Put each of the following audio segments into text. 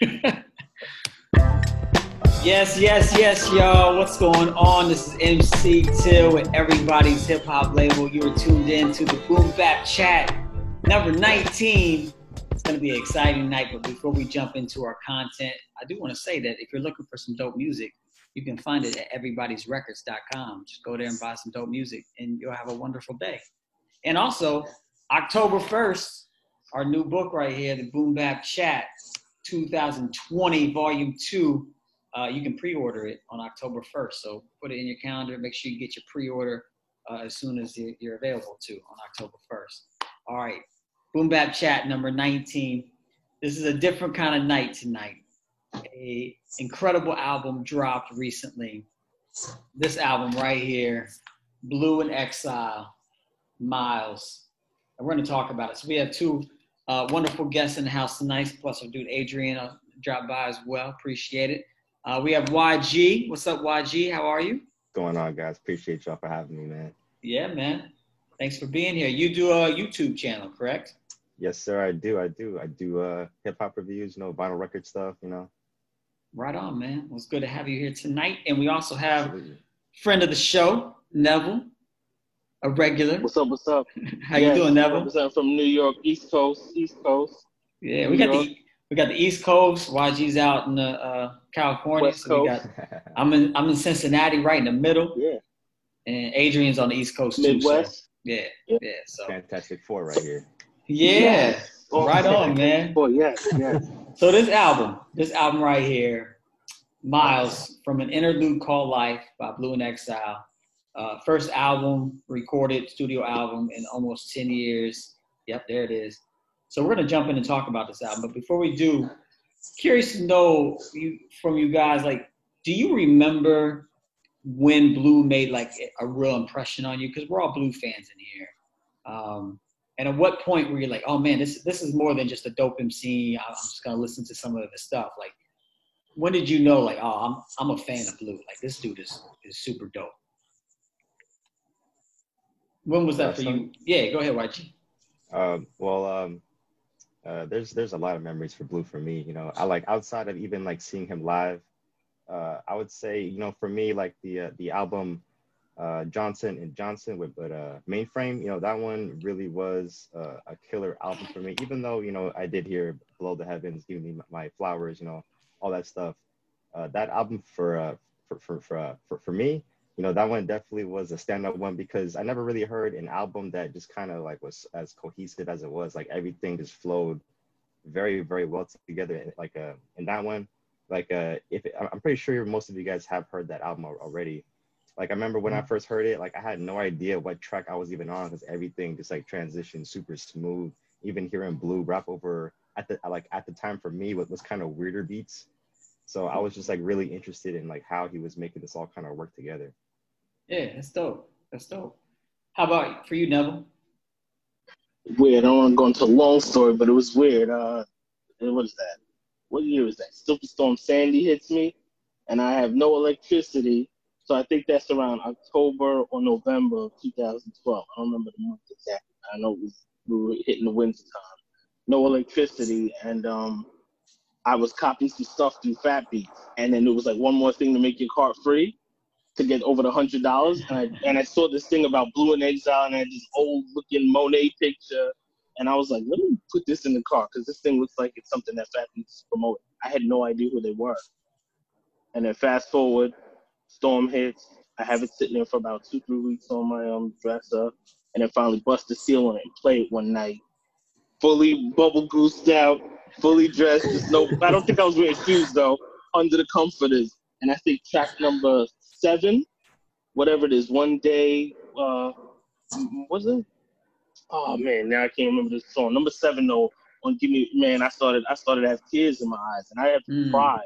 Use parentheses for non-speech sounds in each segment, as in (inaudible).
(laughs) yes, yes, yes, y'all. What's going on? This is MC Till with everybody's hip hop label. You are tuned in to the Boom Bap Chat number 19. It's going to be an exciting night, but before we jump into our content, I do want to say that if you're looking for some dope music, you can find it at everybody'srecords.com. Just go there and buy some dope music, and you'll have a wonderful day. And also, October 1st, our new book right here, the Boom Bap Chat 2020, Volume 2. Uh, you can pre-order it on October 1st. So put it in your calendar. Make sure you get your pre-order uh, as soon as you're available to on October 1st. All right, Boom Bap Chat number 19. This is a different kind of night tonight. A incredible album dropped recently. This album right here, Blu in Exile, Miles. And we're going to talk about it. So we have two uh, wonderful guests in the house tonight, plus our dude Adrian uh, dropped by as well. Appreciate it. Uh, we have YG. What's up, YG? How are you? Going on, guys. Appreciate y'all for having me, man. Yeah, man. Thanks for being here. You do a YouTube channel, correct? Yes, sir. I do. I do. I do uh, hip hop reviews, you know, vinyl record stuff, you know. Right on, man. Well, it's good to have you here tonight. And we also have Absolutely. friend of the show, Neville, a regular. What's up? What's up? (laughs) How yes, you doing, Neville? Represent from New York, East Coast, East Coast. Yeah, we New got York. the we got the East Coast. YG's out in the uh, California. West so Coast. Got, (laughs) I'm in I'm in Cincinnati, right in the middle. Yeah. And Adrian's on the East Coast Midwest. too. So, yeah, yeah. So fantastic four right here. Yeah. Yes. Right on, man. Boy, yes, yes. (laughs) So this album, this album right here, Miles from an interlude called Life by Blu and Exile. Uh, first album, recorded studio album in almost 10 years. Yep, there it is. So we're gonna jump in and talk about this album. But before we do, curious to know you, from you guys, like, do you remember when Blu made like a real impression on you? Because we're all Blu fans in here. Um, and at what point were you like, oh man, this this is more than just a dope MC. I'm just gonna listen to some of the stuff. Like, when did you know, like, oh, I'm I'm a fan of Blu Like, this dude is is super dope. When was that for you? Yeah, go ahead, YG. Um, well, um, uh, there's there's a lot of memories for Blu for me. You know, I like outside of even like seeing him live. Uh, I would say, you know, for me, like the uh, the album uh, Johnson and Johnson with but uh, Mainframe, you know, that one really was uh, a killer album for me. Even though you know I did hear Below the Heavens, Give Me My Flowers, you know, all that stuff. Uh, that album for uh, for for for, uh, for for me, you know, that one definitely was a stand-up one because I never really heard an album that just kind of like was as cohesive as it was. Like everything just flowed very very well together. Like uh, in that one, like uh, if it, I'm pretty sure most of you guys have heard that album already like I remember when I mm. first heard it, like I had no idea what track I was even on because everything just like transitioned super smooth. Even hearing Blu rap over at the like at the time for me was, was kind of weirder beats. So I was just like really interested in like how he was making this all kind of work together. Yeah, that's dope. That's dope. How about for you, Neville? Weird. I don't want to go into a long story, but it was weird. Uh, what is that? What year was that? Superstorm Sandy hits me, and I have no electricity so I think that's around October or November of 2012. I don't remember the month exactly. I know it was we were hitting the winter time. No electricity, and um, I was copying some stuff through Fat Beats, and then it was like one more thing to make your cart free to get over the hundred dollars. And I and I saw this thing about Blu in Exile, and I had this old looking Monet picture, and I was like, let me put this in the car because this thing looks like it's something that Fat Beats promoting. I had no idea who they were. And then fast forward, storm hits. I have it sitting there for about two, three weeks on my um dresser, and then finally bust the seal on it and play it one night. Fully bubble goosed out, fully dressed. Just no, I don't think I was wearing shoes though. Under the comforters, and I think track number seven, whatever it is, one day. Uh, was it? Oh man, now I can't remember this song. Number seven though, on Give Me Man, I started I started to have tears in my eyes, and I had to mm. cry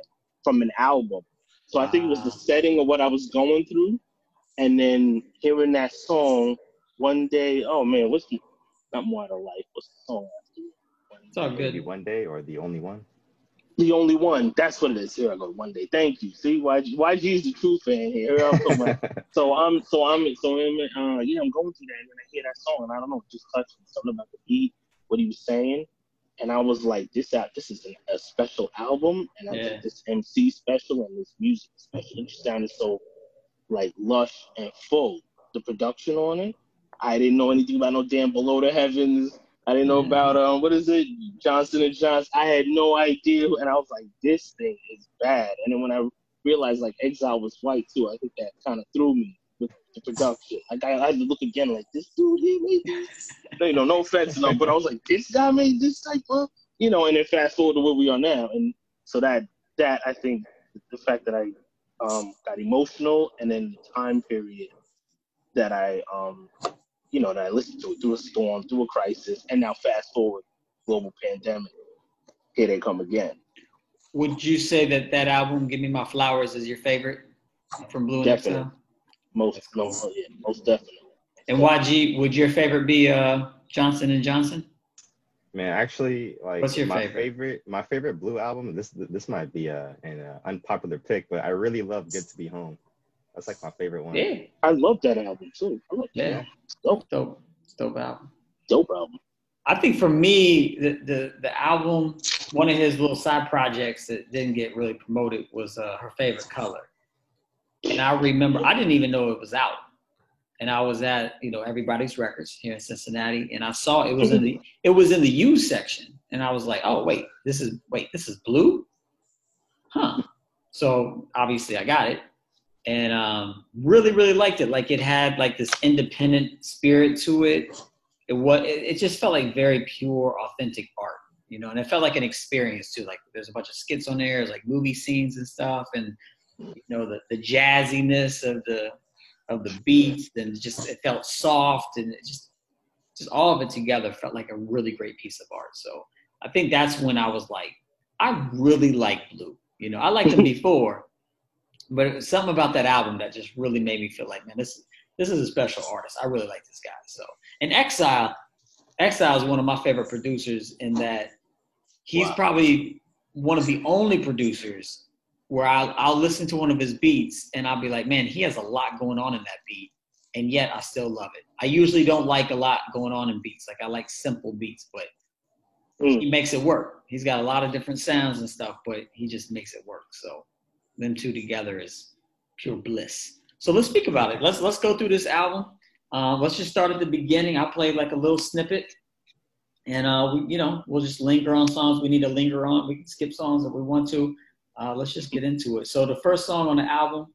from an album so I think it was the setting of what I was going through, and then hearing that song one day. Oh man, what's the, not more out of life? What's the song? It's all good. Maybe one day or the only one. The only one. That's what it is. Here I go. One day. Thank you. See, YG, YG is the true fan here. (laughs) so I'm, so I'm, so I'm, uh, yeah, I'm going through that, and I hear that song, and I don't know, just touching something about the beat, what he was saying, and I was like, this out, this is an, a special album, and I Yeah. think this MC special and this music special. It just sounded so like lush and full. The production on it, I didn't know anything about no damn Below the Heavens. I didn't know about um what is it, Johnson and Johnson. I had no idea, and I was like, this thing is bad. And then when I realized like Exile was white too, I think that kind of threw me with the production. Like I, I had to look again, like this dude he made this. You know, no offense, no, but I was like, this guy made this type of, you know. And then fast forward to where we are now, and so that that I think the fact that I um got emotional, and then the time period that I um you know that I listened to it through a storm, through a crisis, and now fast forward, global pandemic, here they come again. Would you say that that album, "Give Me My Flowers," is your favorite from Blu and Definitely. Exile? Most That's no, yeah, most definitely. And YG, would your favorite be uh, Johnson and Johnson? Man, actually, like What's your my favorite? my favorite Blu album. This this might be a, an uh, unpopular pick, but I really love "Good to Be Home." That's like my favorite one. Yeah, I love that album too. I love that Dope, dope, dope album. dope album. I think for me, the, the the album, one of his little side projects that didn't get really promoted was uh, her favorite color. And I remember I didn't even know it was out, and I was at you know everybody's records here in Cincinnati, and I saw it was in the it was in the U section, and I was like, oh wait, this is wait this is Blu, huh? So obviously I got it, and um, really really liked it. Like it had like this independent spirit to it. It was it, just felt like very pure authentic art you know and it felt like an experience too. Like there's a bunch of skits on there. There's like movie scenes and stuff and you know the, the jazziness of the of the beats and just it felt soft and it just just all of it together felt like a really great piece of art. So i think that's when i was like i really like Blu you know i liked him (laughs) before but it was something about that album that just really made me feel like man this this is a special artist i really like this guy so and Exile, Exile is one of my favorite producers in that he's Wow. probably one of the only producers where I'll, I'll listen to one of his beats and I'll be like, man, he has a lot going on in that beat, and yet I still love it. I usually don't like a lot going on in beats. Like I like simple beats, but Mm. he makes it work. He's got a lot of different sounds and stuff, but he just makes it work. So them two together is pure bliss. So let's speak about it. Let's let's go through this album. Uh, let's just start at the beginning. I played like a little snippet, and uh, we, you know, we'll just linger on songs we need to linger on. We can skip songs if we want to. Uh, let's just get into it. So the first song on the album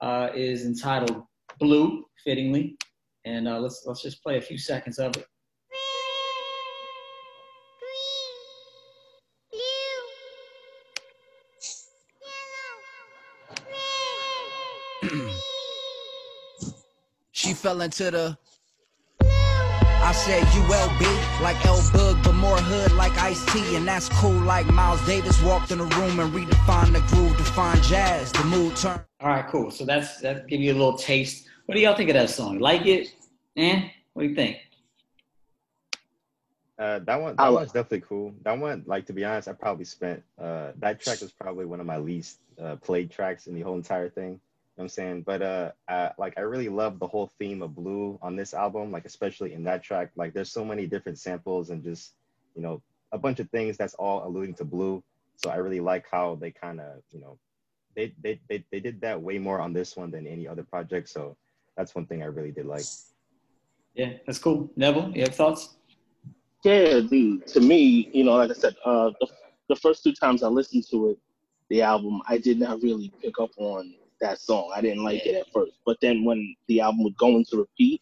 uh, is entitled "Blue," fittingly, and uh, let's let's just play a few seconds of it. Fell into the. I said ULB like L Bug, but more hood like Ice T, and that's cool. Like Miles Davis walked in the room and redefined the groove, defined jazz. The mood turned. All right, cool. So that's that give you a little taste. What do y'all think of that song? Like it? Eh? What do you think? Uh, that one, that like- one's definitely cool. That one, like to be honest, I probably spent uh, that track was probably one of my least uh, played tracks in the whole entire thing. You know what I'm saying, but uh, I, like I really love the whole theme of blue on this album, like especially in that track. Like there's so many different samples and just you know a bunch of things that's all alluding to blue. So I really like how they kind of you know they, they they they did that way more on this one than any other project. So that's one thing I really did like. Yeah, that's cool. Neville, you have thoughts? Yeah, the to me, you know, like I said, uh, the the first two times I listened to it, the album, I did not really pick up on that song. I didn't like it at first, but then when the album would go into repeat,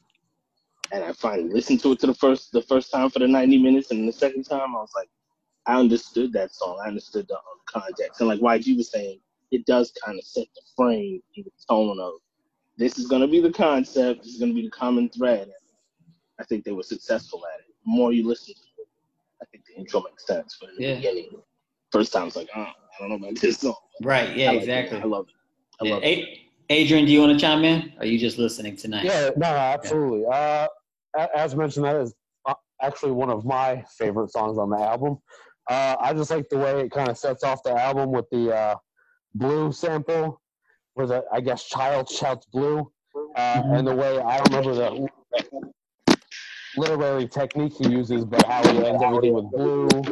and I finally listened to it to the first the first time for the ninety minutes, and the second time I was like, I understood that song. I understood the um, context, and like YG was saying, it does kind of set the frame and the tone of this is going to be the concept, this is going to be the common thread. And I think they were successful at it. The more you listen to it, I think the intro makes sense. But in the Yeah. beginning, first time it's like, oh, I don't know about this song. Right. Yeah. I like it. exactly. I love it. I love it. A- Adrian, do you want to chime in? Or are you just listening tonight? Yeah, no, no, absolutely. Uh, as mentioned, that is uh, actually one of my favorite songs on the album. Uh, I just like the way it kind of sets off the album with the uh, blue sample, where the I guess child shouts blue, uh, Mhm. and the way I remember the literary technique he uses, but how he ends everything with blue.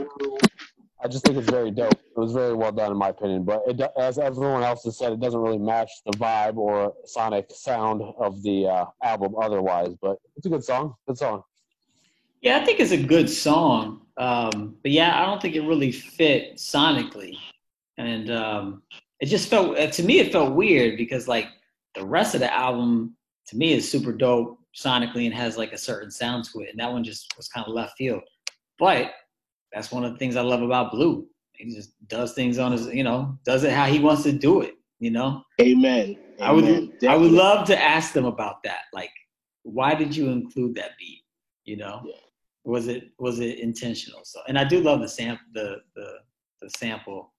I just think it's very dope. It was very well done in my opinion. But it, as everyone else has said, it doesn't really match the vibe or sonic sound of the uh, album otherwise. But it's a good song. Good song. Yeah, I think it's a good song. Um, but yeah, I don't think it really fit sonically, and um, it just felt uh, to me it felt weird because like the rest of the album to me is super dope sonically and has like a certain sound to it, and that one just was kind of left field. But that's one of the things I love about Blu. He just does things on his, you know, does it how he wants to do it. You know. Amen. I would. I would love to ask them about that. Like, why did you include that beat? You know, yeah. was it was it intentional? So, and I do love the sample, the the the sample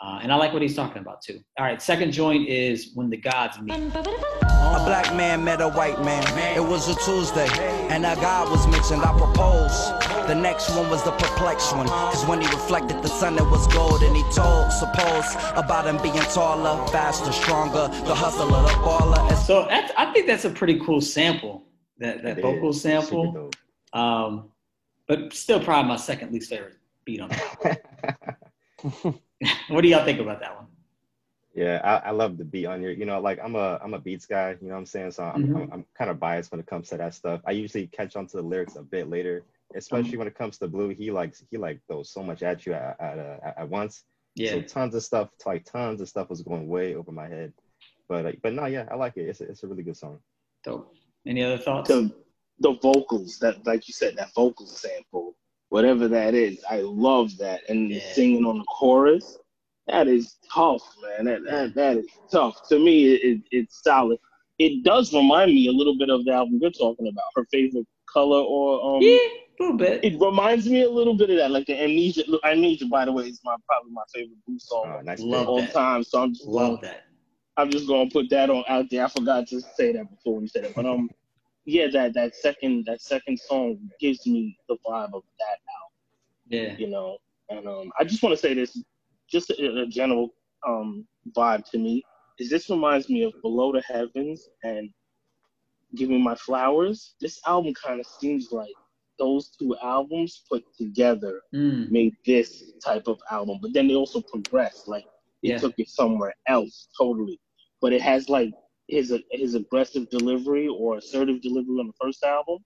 uh, and I like what he's talking about too. All right, second joint is When the Gods Meet. A black man met a white man. It was a Tuesday, and a God was mentioned. I proposed. The next one was the perplexed one. Cause when he reflected the sun, it was gold. And he told, suppose, about him being taller, faster, stronger, the hustler, the baller. So that's, I think that's a pretty cool sample, that, that vocal sample. Um, but still, probably my second least favorite beat on that. (laughs) (laughs) what do y'all think about that one? Yeah, I, I, love the beat on your, you know, like I'm a I'm a beats guy, you know what I'm saying? So I'm, mm-hmm. I'm, I'm, kind of biased when it comes to that stuff. I usually catch on to the lyrics a bit later, especially mm-hmm. when it comes to Blu. He likes he like throws so much at you at at, uh, at once. Yeah. So tons of stuff, like tons of stuff was going way over my head. But uh, but no, yeah, I like it. It's a, it's a really good song. Dope. Any other thoughts? The the vocals that like you said that vocal sample whatever that is. I love that. And yeah. singing on the chorus, that is tough, man. That that, that is tough. To me, it, it, it's solid. It does remind me a little bit of the album you're talking about. Her favorite color, or um, yeah, a little bit. It reminds me a little bit of that, like the amnesia. Amnesia, by the way, is my probably my favorite Blu's song oh, nice of all that. time. So I'm just love that. I'm just gonna put that on out there. I forgot to say that before we said it, but um, yeah, that that second that second song gives me the vibe of that album. Yeah, you know, and um, I just want to say this, just a, a general um vibe to me is this reminds me of Below the Heavens and Give Me My Flowers. This album kind of seems like those two albums put together mm. made this type of album, but then they also progressed. Like it yeah. took it somewhere else totally. But it has like his his aggressive delivery or assertive delivery on the first album,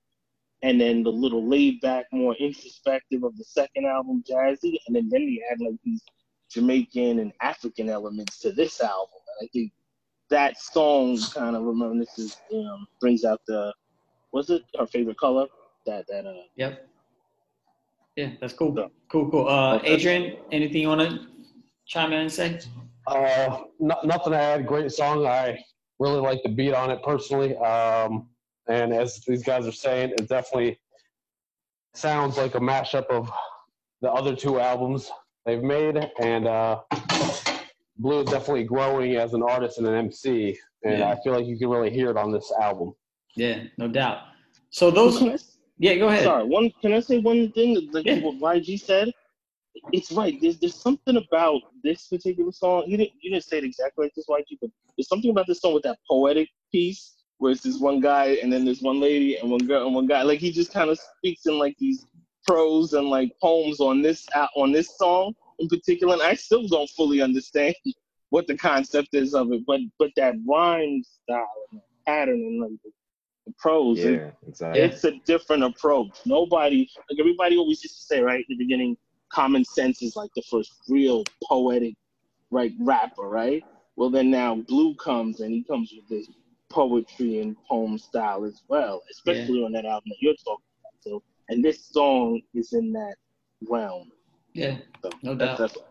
and then the little laid back, more introspective of the second album, Jazzy, and then then he had like these Jamaican and African elements to this album. And I think that song kind of reminisces, um, brings out the, was it her favorite color? That that uh. Yep. Yeah, that's cool. So, cool, cool. Uh, Adrian, anything you want to chime in and say? Uh, nothing to add. Great song. I really like the beat on it personally. Um, and as these guys are saying, it definitely sounds like a mashup of the other two albums they've made. And uh, Blu is definitely growing as an artist and an MC. And yeah. I feel like you can really hear it on this album. Yeah, no doubt. So those, yeah, go ahead. Sorry, one. Can I say one thing? Like yeah. what YG said it's right. There's there's something about this particular song. You didn't you didn't say it exactly like this, YG, but there's something about this song with that poetic piece where it's this one guy and then there's one lady and one girl and one guy. Like he just kind of speaks in like these prose and like poems on this uh, on this song in particular. And I still don't fully understand (laughs) what the concept is of it, but but that rhyme style and pattern and like the, the prose, yeah, exactly. it's a different approach. Nobody like everybody always used to say right at the beginning Common Sense is like the first real poetic, right, rapper, right? Well, then now Blu comes and he comes with this poetry and poem style as well, especially yeah. on that album that you're talking about. So, and this song is in that realm. Yeah, so no doubt. That's, that's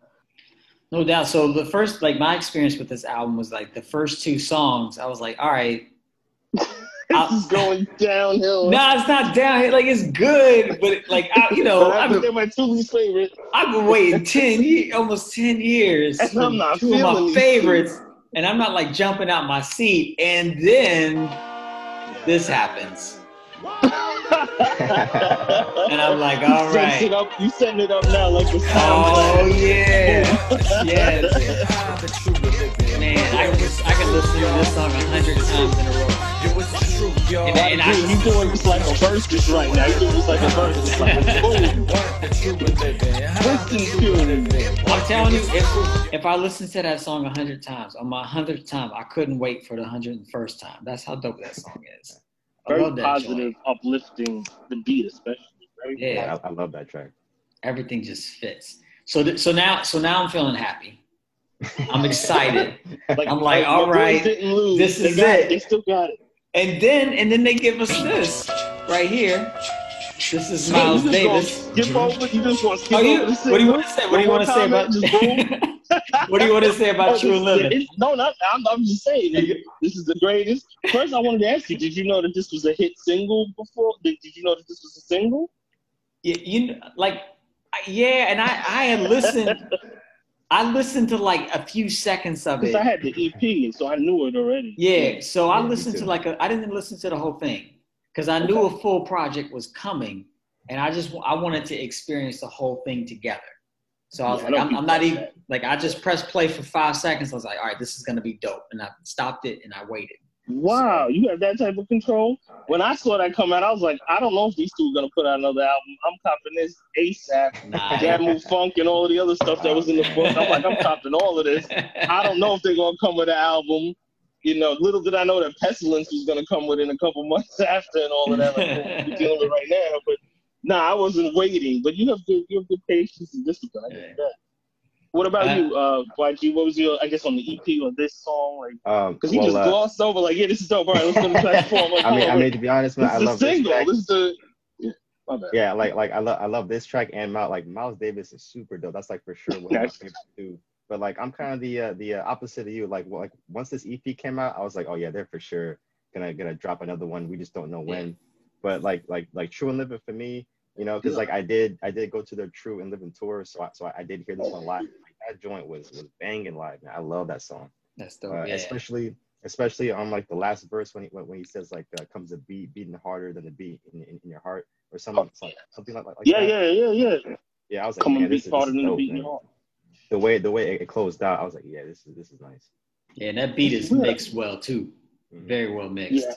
no doubt. So the first, like my experience with this album was like the first two songs. I was like, all right, it's going downhill. No, nah, it's not downhill. Like it's good, but like I, you know, I've been my two least favorite. I've been waiting ten years, almost ten years. And I'm not two of my favorites, and I'm not like jumping out my seat, and then this happens. (laughs) and I'm like, all you right. It up, you setting it up now like it's Oh yeah, yes. (laughs) Man, I can, I can listen to this song a hundred times in a row. Yo, it's true. yo. And, and I, Dude, you doing this like a versus right now. You doing this like a versus. Like. Listen (laughs) to it. I'm telling you, if if I listen to that song a hundred times, on my hundredth time, I couldn't wait for the hundred and first time. That's how dope that song is. I Very love that positive, joint. uplifting. The beat, especially. Very Yeah. I, I love that track. Everything just fits. So th- so now so now I'm feeling happy. I'm (laughs) excited. Like, I'm like, my all boys right, this They is got it. They still got it. And then and then they give us this right here. This is Miles Davis. Skip over. You just want to skip Oh, you, over what do you want to say? What do you want to say about? just (laughs) what do you want to say about (laughs) True Living? No, not. I'm, I'm just saying. This is the greatest. First, I wanted to ask you: Did you know that this was a hit single before? Did, did you know that this was a single? Yeah, you like yeah and i i had listened i listened to like a few seconds of Because it I had the EP, and so I knew it already. yeah so i Yeah, me listened to too. like a, i didn't listen to the whole thing because i knew a full project was coming and i just i wanted to experience the whole thing together so i was Yeah, like know I'm, I'm not even that. like i just pressed play for five seconds i was like all right this is gonna be dope and i stopped it and i waited Wow, you have that type of control. When I saw that come out, I was like, I don't know if these two are gonna put out another album. I'm copping this ASAP. nah Move Funk and all the other stuff that was in the book. I'm like, I'm copping all of this. I don't know if they're gonna come with an album. You know, little did I know that Pestilence was gonna come within a couple months (laughs) after and all of that, like we're dealing with right now. But nah, I wasn't waiting. But you have good, you have good patience and discipline. I get that. What about Uh, you, uh, YG? What was your, I guess, on the EP or this song? Like, Um, because he well, just uh, glossed over, like, yeah, this is dope. All right, let's go to (laughs) transform. Like, I mean, hold I mean, to be honest, man, this I is love the this single. track. This is the, yeah. Yeah, like like I love I love this track and Miles like Miles Davis is super dope. That's like for sure one of my Nice. favorites too. But like I'm kind of the uh, the uh, opposite of you. Like well, like once this EP came out, I was like, oh yeah, they're for sure gonna gonna drop another one. We just don't know when. But like like like True and Living for me, you know, because like I did I did go to their True and Living tour, so I, so I did hear this one live. Like, that joint was was banging live, man. I love that song, that's dope uh, yeah. especially especially on like the last verse when he when, when he says like uh, comes a beat beating harder than the beat in, in, in your heart or something something, something like, like Yeah, that. yeah, yeah, yeah. Yeah, I was like, Come man, and this beat is, harder this is than the beat in your heart. The way the way it closed out, I was like, yeah, this is this is nice. yeah and that beat is mixed well too Mhm. very well mixed Yeah.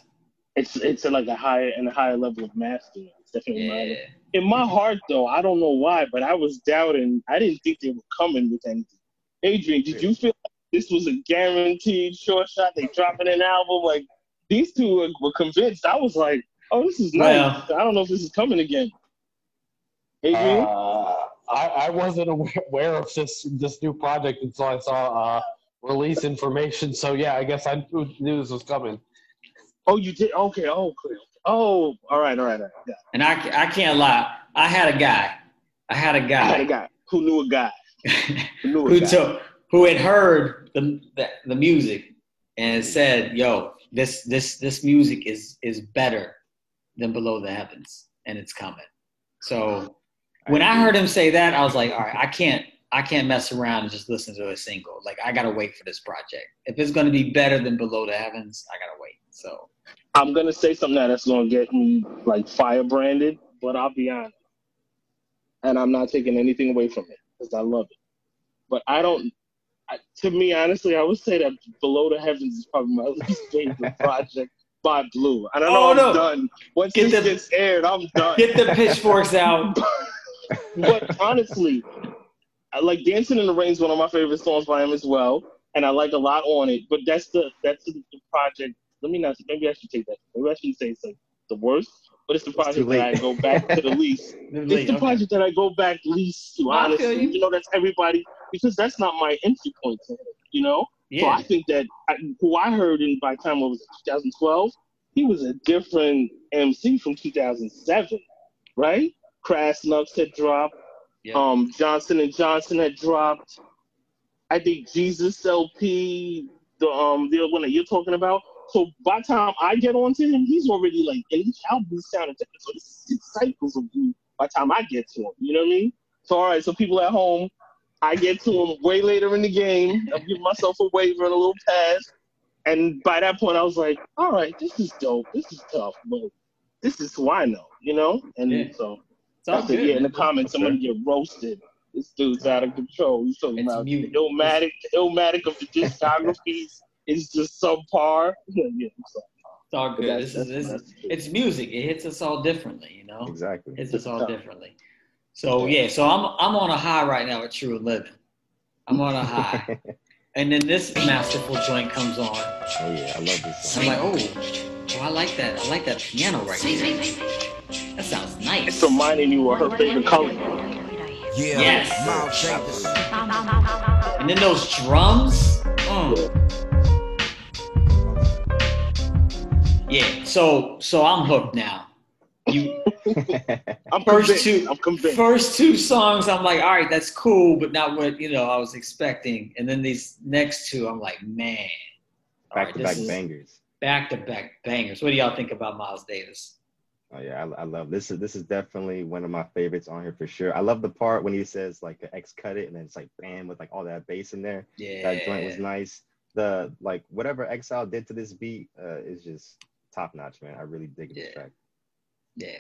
It's it's at like a higher and a higher level of mastering. It's definitely yeah. mine. In my heart, though, I don't know why, but I was doubting. I didn't think they were coming with anything. Adrian, did you feel like this was a guaranteed short shot? They dropping an album like these two were, were convinced. I was like, oh, this is nice. Well- I don't know if this is coming again. Adrian, Uh, I, I wasn't aware, aware of this this new project until I saw uh, release information. So yeah, I guess I knew, knew this was coming. oh, you did. Okay, oh, clear. Oh, all right, all right, all right. Yeah. And I, I can't lie. I had a guy. I had a I had a guy guy who knew a guy (laughs) who knew a who guy. took who had heard the, the the music and said, "Yo, this this this music is is better than Below the Heavens, and it's coming." So when I heard him say that, I was like, "All right, I can't I can't mess around and just listen to a single. Like I gotta wait for this project. If it's gonna be better than Below the Heavens, I gotta wait." So I'm gonna say something that's gonna get me like firebranded, but I'll be honest, and I'm not taking anything away from it because I love it. But I don't. I, to me, honestly, I would say that Below the Heavens is probably my (laughs) least favorite (laughs) project by Blue. I know Oh, I'm no. done. Once Get this the- gets aired, I'm done. get the pitchforks out. (laughs) but honestly, I like Dancing in the Rain is one of my favorite songs by him as well, and I like a lot on it. But that's the that's the project. Let me not. Maybe I should take that. Maybe I shouldn't say it's like the worst, but it's the It's project that I go back to the least. (laughs) It's the Okay. project that I go back least to, I feel honestly. you. You know, that's everybody because that's not my entry point. You know, yeah. so I think that I, who I heard in by the time it was 2012, he was a different MC from 2007, right? Crass Nuts had dropped. Yeah. Um, Johnson and Johnson had dropped. I think Jesus LP, the um the one that you're talking about. So by the time I get onto him, he's already like, and each album is sounding different. So it's six cycles of Blu by the time I get to him. You know what I mean? So all right, so people at home, I get to him way later in the game. I'm giving myself a waiver and a little pass. And by that point, I was like, all right, this is dope. This is tough, but this is who I know, you know? And Yeah. so that's good. Yeah, in the comments, I'm gonna get roasted. This dude's out of control. He's talking It's about muted. the Illmatic, the Illmatic of the discographies is just subpar. Yeah, yeah. It's all good. that's- This is that's- this, that's it's music. It hits us all differently, you know. Exactly. Hits us all differently. So yeah, so I'm I'm on a high right now with True Living. I'm on a high, (laughs) and then this masterful joint comes on. Oh yeah, I love this Song. I'm like, oh, oh, I like that. I like that piano right there. That sounds nice. It's reminding you of her favorite color. Yeah, Yes. And then those drums. Mm. Yeah. So so I'm hooked now. You (laughs) I'm First convinced. two- I'm convinced. first two songs, I'm like, all right, that's cool, but not what you know I was expecting. And then these next two, I'm like, man, Back right, to back bangers. back to back bangers. What do y'all think about Miles Davis? Oh yeah, I, I love this. Is this is definitely one of my favorites on here for sure. I love the part when he says like the X cut it and then it's like bam with like all that bass in there. Yeah, That joint was nice. The like whatever Exile did to this beat uh, is just top notch, man. I really dig this Yeah. track. yeah,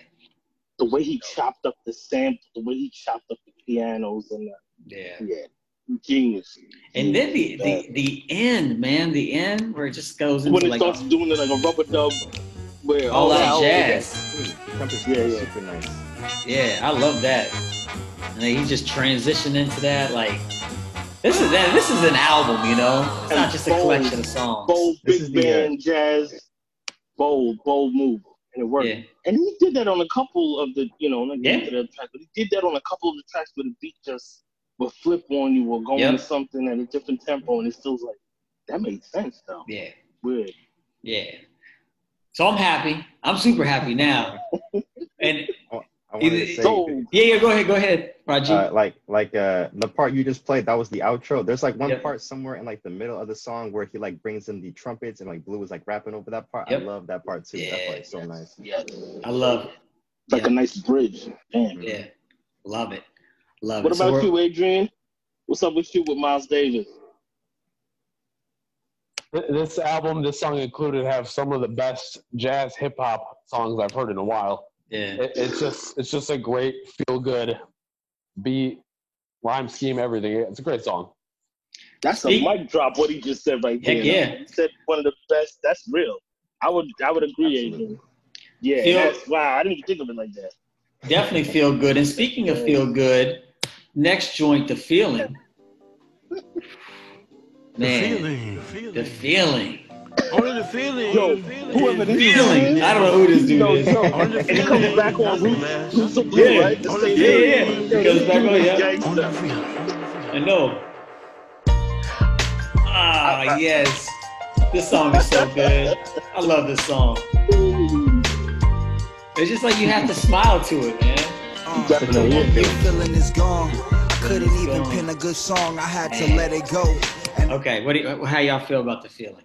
the way he chopped up the sample, the way he chopped up the pianos, and the, yeah. yeah, genius. And then the, the the end, man, the end where it just goes into when it like starts a, doing it like a rubber dub, where all that jazz. Yeah, yeah. super nice. Yeah, I love that. And then he just transitioned into that. Like this is that. This is an album, you know. It's not just a Bold. collection of songs. bold This big is the, uh, band jazz, bold bold move, and it worked. Yeah, And he did that on a couple of the, you know, not Yeah. yeah. the track, but he did that on a couple of the tracks where the beat just would flip on you or go Yep. into something at a different tempo, and it still's like that made sense though. yeah, Weird. yeah. So I'm happy. I'm super happy now. (laughs) And I wanted to Either- say, So yeah, yeah. Go ahead, go ahead, Raji. uh, like like uh the part you just played, that was the outro. There's like one Yep. part somewhere in like the middle of the song where he like brings in the trumpets and like Blu is like rapping over that part. Yep. I love that part too. that Yeah. part is so nice. yeah, I love. It. Like yeah. a nice bridge. Damn. Yeah, love it, love What it. What about we're- you, Adrian? What's up with you with Miles Davis? This album, this song included, have some of the best jazz hip hop songs I've heard in a while. Yeah, It, it's just it's just a great feel good beat, rhyme scheme, everything. It's a great song. That's a Speak- mic drop. What he just said right Heck there. yeah. He said one of the best. That's real. I would I would agree, Adrian. Yeah. Feel- that's, wow. I didn't even think of it like that. definitely feel good. And speaking of feel good, next joint, the feeling. Man, the feeling. the feeling. Only the feeling. Yo, feeling. whoever this is, Feeling. I don't know who this dude Yo, is. yo, Only the and it feeling. comes back on Nothing Roots. Roots of Blue, Yeah. right? The Only same Yeah, yeah. Yo, Goes this back dude on, is yeah. gangsta. Only the feeling. I know. Ah, yes. This song is so good. I love this song. It's just like you have to smile to it, man. Uh, Definitely. your feeling is gone. Couldn't even gone. pin a good song. I had to Man. let it go. And Okay, what do you, how y'all feel about the feeling?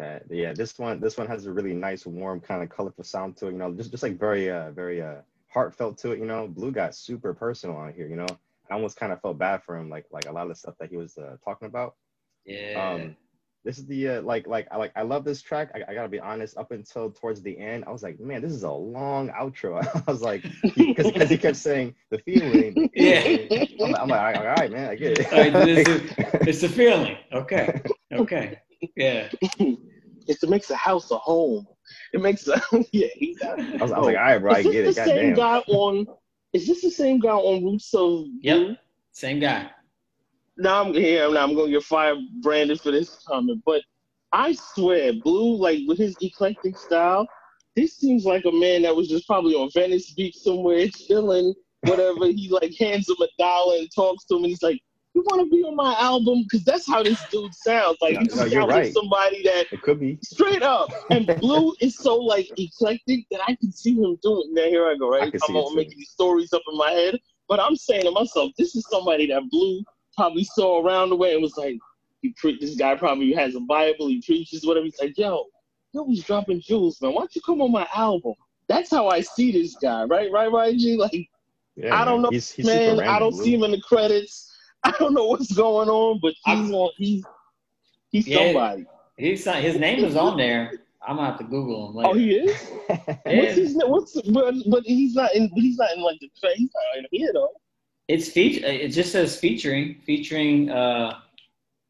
That yeah, this one this one has a really nice, warm, kind of colorful sound to it. You know, just just like very uh very uh heartfelt to it. You know, Blu got super personal on here. You know, I almost kind of felt bad for him, like like a lot of the stuff that he was uh, talking about. Yeah. Um, this is the uh, like like I like I love this track. I, I gotta be honest. Up until towards the end, I was like, man, this is a long outro. (laughs) I was like, because he kept saying the feeling. (laughs) Yeah. I'm, like- I'm like, all right, man, I get it. Right, this is- (laughs) it's the feeling. Okay. Okay. Yeah. It makes a house a home. It makes a (laughs) oh, yeah. He got, I was, I was oh. like, all right, bro, I is this get it. the same Goddamn. guy on? Is this the same guy on Roots of Yep. Blue? Same guy. Now I'm here. Now I'm gonna get fired branded for this comment, but I swear, Blu, like with his eclectic style, this seems like a man that was just probably on Venice Beach somewhere chilling. Whatever (laughs) he like hands him a dollar and talks to him, and he's like, "You want to be on my album?" Because that's how this dude sounds. Like No, he no, sounds you're like somebody that It could be. straight up. And Blu is so like eclectic that I can see him doing. Now here I go, I right? can see I'm all making these stories up in my head, but I'm saying to myself, this is somebody that Blu probably saw around the way and was like, he pre- this guy probably has a Bible, he preaches, whatever. He's like, yo, yo, he's dropping jewels, man. Why don't you come on my album? That's how I see this guy, right? Right, right, G? Like, Yeah, I don't know, He's, he's man, I don't Blu. see him in the credits. I don't know what's going on, but he's on. He's he's Yeah. somebody. He's his name is on there. I'm gonna have to Google him later. Oh, he is. (laughs) What's his name? What's but but he's not in. He's not in like the tra- He's not in here though. It's feature. It just says featuring, featuring. uh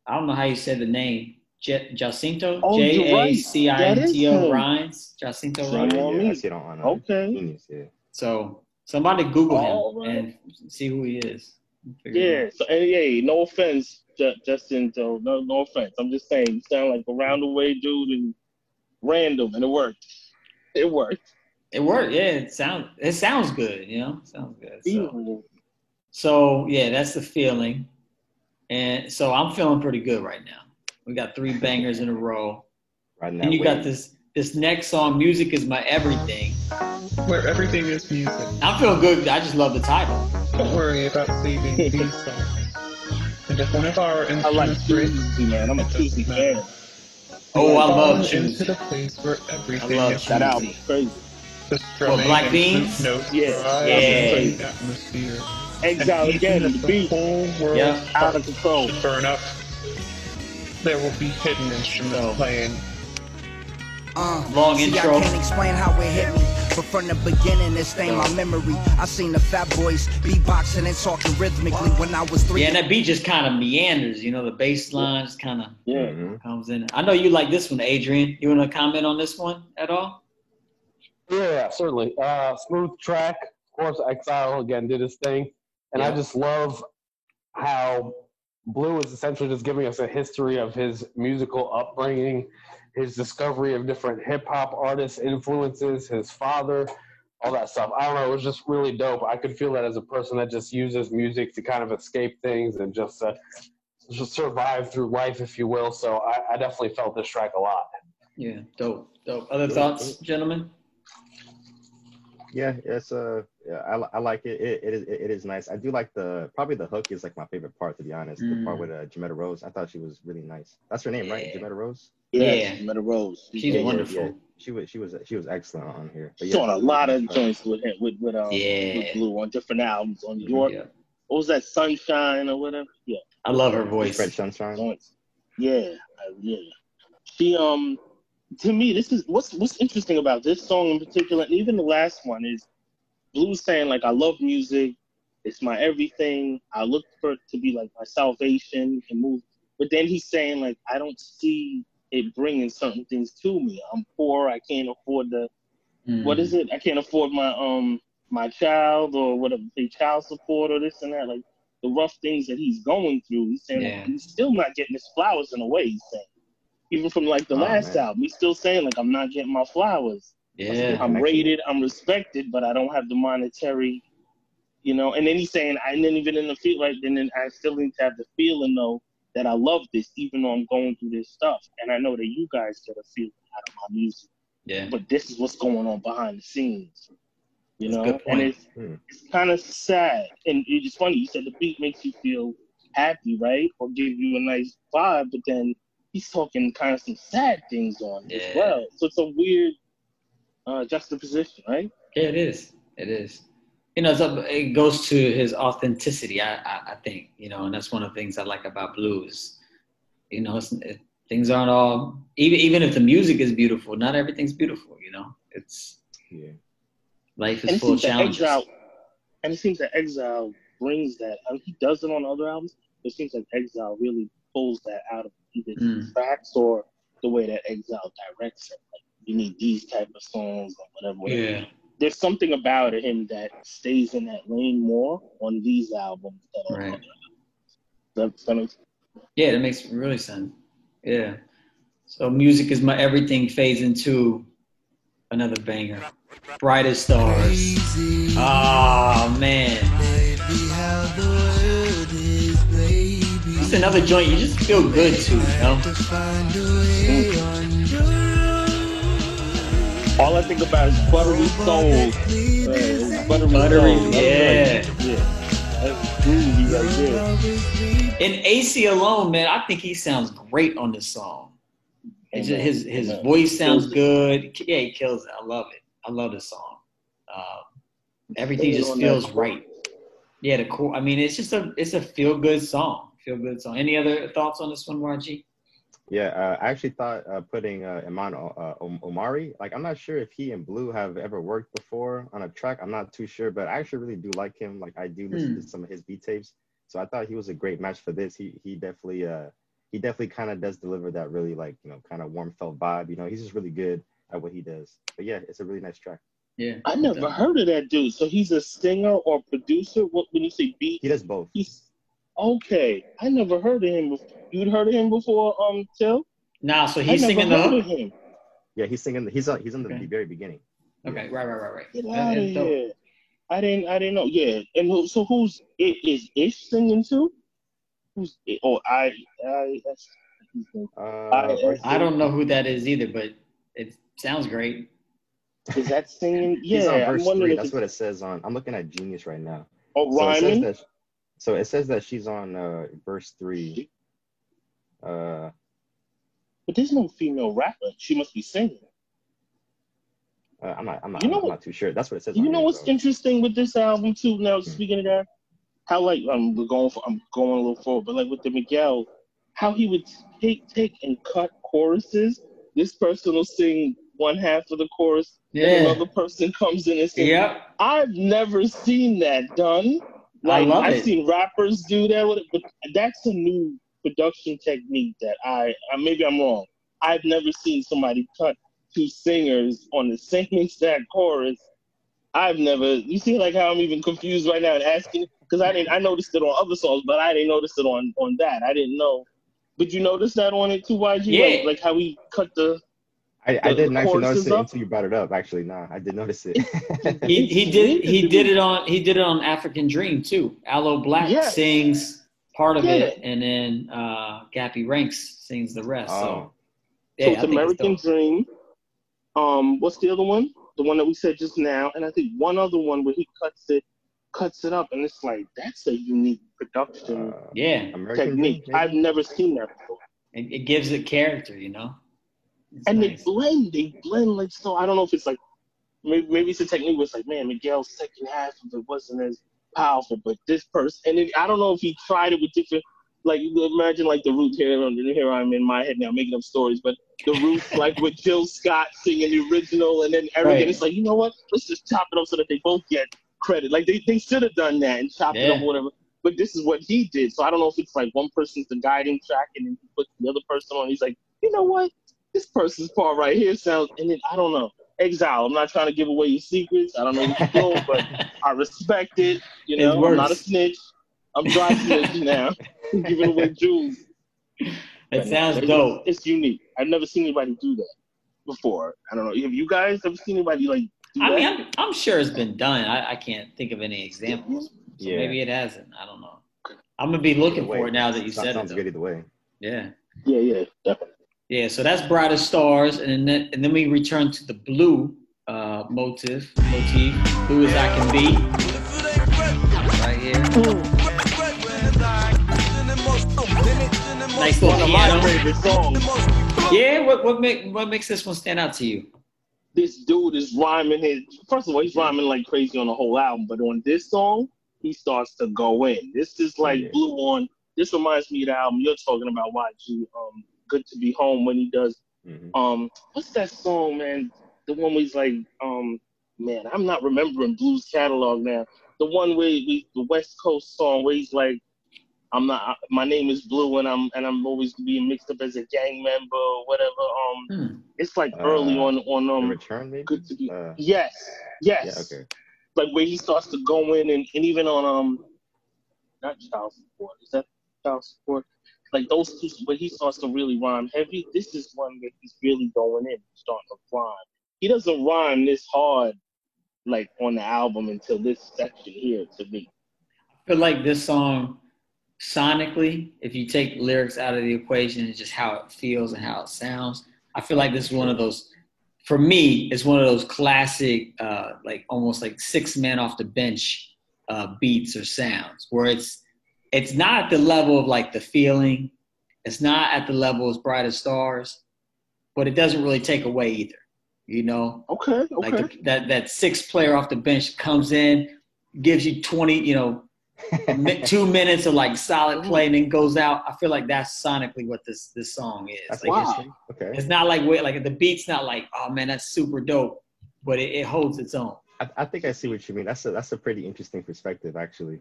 I don't know how you said the name. J- Jacinto, Oh, J you're A right. C I That N is T O him. Rhines, Jacinto Shame Rhines. Yeah, I me. see it on uh, Okay. Genius, yeah. So somebody Google All him right. and see who he is. Figure it Yeah. So, and yeah, no offense, Ju- Justin. Though, no, no offense. I'm just saying, you sound like a roundaway dude and random, and it worked. It worked. It worked. Yeah, it sounds it sounds good. You know, sounds good. So, so yeah, that's the feeling, and so I'm feeling pretty good right now. We got three bangers in a row, Right now, and you got this this next song. Music is my everything. Where everything is music. I'm feeling good. I just love the title. Don't worry about saving (laughs) these songs. And if one of our I like instruments breaks, Tuesday, man. I'm a it Tuesday doesn't fan. matter. Oh, We I fall love into Tuesday. the place where everything love is That Tuesday. album's crazy. the strumming Black and Beans? flute notes Yeah, drive yeah. the atmosphere. Exile and again. even The if the beat whole world Yeah. out of control. should burn up, there will be hidden instruments So- playing. Uh, Long see, intro. I can't explain how it hit me, but from the beginning it stained my memory. I seen the fat boys beatboxing and talking rhythmically when I was three. Yeah, and that beat just kind of meanders. You know, the bass line just kind of Yeah. Comes in. I know you like this one, Adrian. You want to comment on this one at all? Yeah, certainly. Uh, smooth track. Of course, Exile again did his thing, and I just love how Blu is essentially just giving us a history of his musical upbringing, his discovery of different hip hop artists' influences, his father, all that stuff. I don't know. It was just really dope. I could feel that as a person that just uses music to kind of escape things and just uh, just survive through life, if you will. So I, I definitely felt this track a lot. Yeah, dope, dope. Other thoughts, gentlemen? Yeah, it's uh, yeah, I, I like it. It, it is it is nice. I do like the probably the hook is like my favorite part to be honest. The part Mm. with uh, Jimetta Rose, I thought she was really nice. That's her name, right? Yeah. Jimetta Rose. Yes, Yeah. Meta Rose. She's Yeah, yeah. wonderful. She was she was she was excellent on here. But She's on a lot of joints with him, with with um Yeah. with Blu on different albums on New York. Yeah. What was that? Sunshine or whatever. Yeah. I love her voice. Fred Sunshine. joints. Yeah, uh, yeah. She um to me this is what's what's interesting about this song in particular, and even the last one is Blu saying like I love music, it's my everything. I look for it to be like my salvation and move. But then he's saying like I don't see it bringing certain things to me. I'm poor. I can't afford the Mm. what is it? I can't afford my um my child or whatever pay child support or this and that. Like the rough things that he's going through. He's saying like, Yeah. he's still not getting his flowers in a way. He's saying even from like the Oh, last man. album, he's still saying like I'm not getting my flowers. Yeah. I'm rated, I'm respected, but I don't have the monetary. You know, and then he's saying I didn't even in the feel like, and then I still need to have the feeling though that I love this, even though I'm going through this stuff, and I know that you guys get a feeling out of my music Yeah. but this is what's going on behind the scenes. You That's know, and it's Hmm. it's kind of sad, and it's funny. You said the beat makes you feel happy, right, or give you a nice vibe, but then he's talking kind of some sad things on Yeah. as well. So it's a weird uh, juxtaposition, right? Yeah, it is. It is. You know, so it goes to his authenticity. I, I, I think you know, and that's one of the things I like about Blu's. You know, it's, it, things aren't all even even if the music is beautiful. Not everything's beautiful. You know, it's Yeah. life is it full of challenges. Exile, and it seems that Exile brings that. I mean, he does it on other albums. It seems like Exile really pulls that out of either Mm. the tracks or the way that Exile directs it. Like you need these type of songs or whatever. whatever. Yeah. There's something about him that stays in that lane more on these albums than on Right. other albums. That, that makes- Yeah, that makes really sense. Yeah. So music is my everything fades into another banger. Brightest stars. Oh man. It's another joint you just feel good to, you know? All I think about is buttery soul. Uh, buttery, Buttery, souls. yeah. yeah. That's groovy right there. In AC alone, man, I think he sounds great on this song. It's just, his his Amen. voice sounds good. Yeah, he kills it. I love it. I love this song. Um, everything just feels right. Yeah, the cool. I mean, it's just a it's a feel good song. Feel good song. Any other thoughts on this one, YG? Yeah, uh, I actually thought uh, putting uh, Iman uh, Omari, like I'm not sure if he and Blu have ever worked before on a track. I'm not too sure, but I actually really do like him. Like I do listen Hmm. to some of his beat tapes, so I thought he was a great match for this. He he definitely uh he definitely kind of does deliver that really like you know kind of warm felt vibe. You know, he's just really good at what he does. But yeah, it's a really nice track. Yeah. I never heard of that dude. So he's a singer or producer. What when you say beat? He does both. He's okay. I never heard of him. Before. You'd heard of him before, um, Till? Nah, so I he's never singing the of him. Yeah, he's singing. The, he's on. He's in the Okay. very beginning. Okay, right, right, right, right. Get That- out of that's dope. here. I didn't. I didn't know. Yeah. And who, so who's i- is Ish singing too? Who's oh I I that's Uh, I- I don't know who that is either, but it sounds great. is that singing? he's on Yeah, I'm verse wondering three. if That's it's what it says on. I'm looking at Genius right now. oh So it says that. So it says that she's on uh, verse three. Uh, But there's no female rapper. She must be singing. uh, I'm not. I'm not. You know I'm what- not too sure. That's what it says. You on know here, what's so. interesting with this album too? Now speaking of that, how like um we're going for I'm going a little forward, but like with the Miguel, how he would take take and cut choruses. This person will sing one half of the chorus, then Yeah. another person comes in and sings. Yep. I've never seen that done. I Like love I've it. seen rappers do that with it, but that's a new production technique that I, I maybe I'm wrong. I've never seen somebody cut two singers on the (laughs) same exact chorus. I've never. You see, like how I'm even confused right now and asking because I didn't. I noticed it on other songs, but I didn't notice it on on that. I didn't know. But you notice that on it too, YG? Yeah. Like, like how we cut the. I, I didn't actually notice it up? until you brought it up. Actually, nah, I did notice it. (laughs) He he did he did it on he did it on African Dream too. Aloe Blacc Yes. sings part of it, and then uh, Gappy Ranks sings the rest. oh, So yeah, so I it's think American it's dope. Dream. Um, what's the other one? The one that we said just now, and I think one other one where he cuts it, cuts it up, and it's like that's a unique production uh, Yeah, American technique. Dream. I've never seen that before. it, it gives it character, you know. It's And nice. they blend, they blend like so. I don't know if it's like maybe, maybe it's a technique where it's like, man, Miguel's second half of it wasn't as powerful, but this person, and it, I don't know if he tried it with different. Like you imagine, like the root here, here I'm in my head now making up stories, but the roots (laughs) like with Jill Scott singing the original, and then Eric, Right. and it's like, you know what? Let's just chop it up so that they both get credit. Like they, they should have done that and chopped it up, whatever. But this is what he did, so I don't know if it's like one person's the guiding track, and then he puts the other person on. He's like, you know what? This person's part right here sounds, and then I don't know. Exile. I'm not trying to give away your secrets. I don't know what you're doing, (laughs) but I respect it. You It know, I'm not a snitch. I'm dry snitch now, (laughs) giving away jewels. it sounds It's- dope. It's unique. I've never seen anybody do that before. I don't know. Have you guys ever seen anybody like do I that? mean, I'm, I'm sure it's been done. I, I can't think of any examples. So Yeah. maybe it hasn't. I don't know. I'm gonna be looking for it now that you said it. Sounds good either way. Yeah. yeah, yeah, definitely. Yeah, so that's brightest stars, and then and then we return to the blue uh, motive, motif, blue as I can be, right here. Nice little One of my piano. Yeah, what what make what makes this one stand out to you? This dude is rhyming his. First of all, he's rhyming like crazy on the whole album, but on this song, he starts to go in. This is like. Blue on. This reminds me of the album you're talking about, YG. Um, Good to be home when he does Mhm. um what's that song man the one where he's like um man i'm not remembering Blu's catalog now the one where we the west coast song where he's like i'm not my name is Blu and i'm and i'm always being mixed up as a gang member or whatever um Hmm. it's like early Uh, on on um return, maybe. good to be Uh, yes yes yeah. Okay. like where he starts to go in and, and even on um not child support is that child support like those two where he starts to really rhyme heavy this is one where he's really going in starting to rhyme he doesn't rhyme this hard like on the album until this section here to me I feel like this song, sonically, if you take lyrics out of the equation and just how it feels and how it sounds, I feel like this is one of those. For me, it's one of those classic, uh, like almost like six men off the bench uh, beats or sounds, where it's it's not at the level of like the feeling, it's not at the level as bright as stars, but it doesn't really take away either. You know, okay okay like the, that that six player off the bench comes in, gives you twenty, you know, (laughs) two minutes of like solid play, and then goes out. I feel like that's sonically what this this song is. That's Like, Wow. interesting. Okay. it's, it's not like wait, like the beat's not like oh man, that's super dope, but it, it holds its own. I, I think I see what you mean. That's a that's a pretty interesting perspective, actually.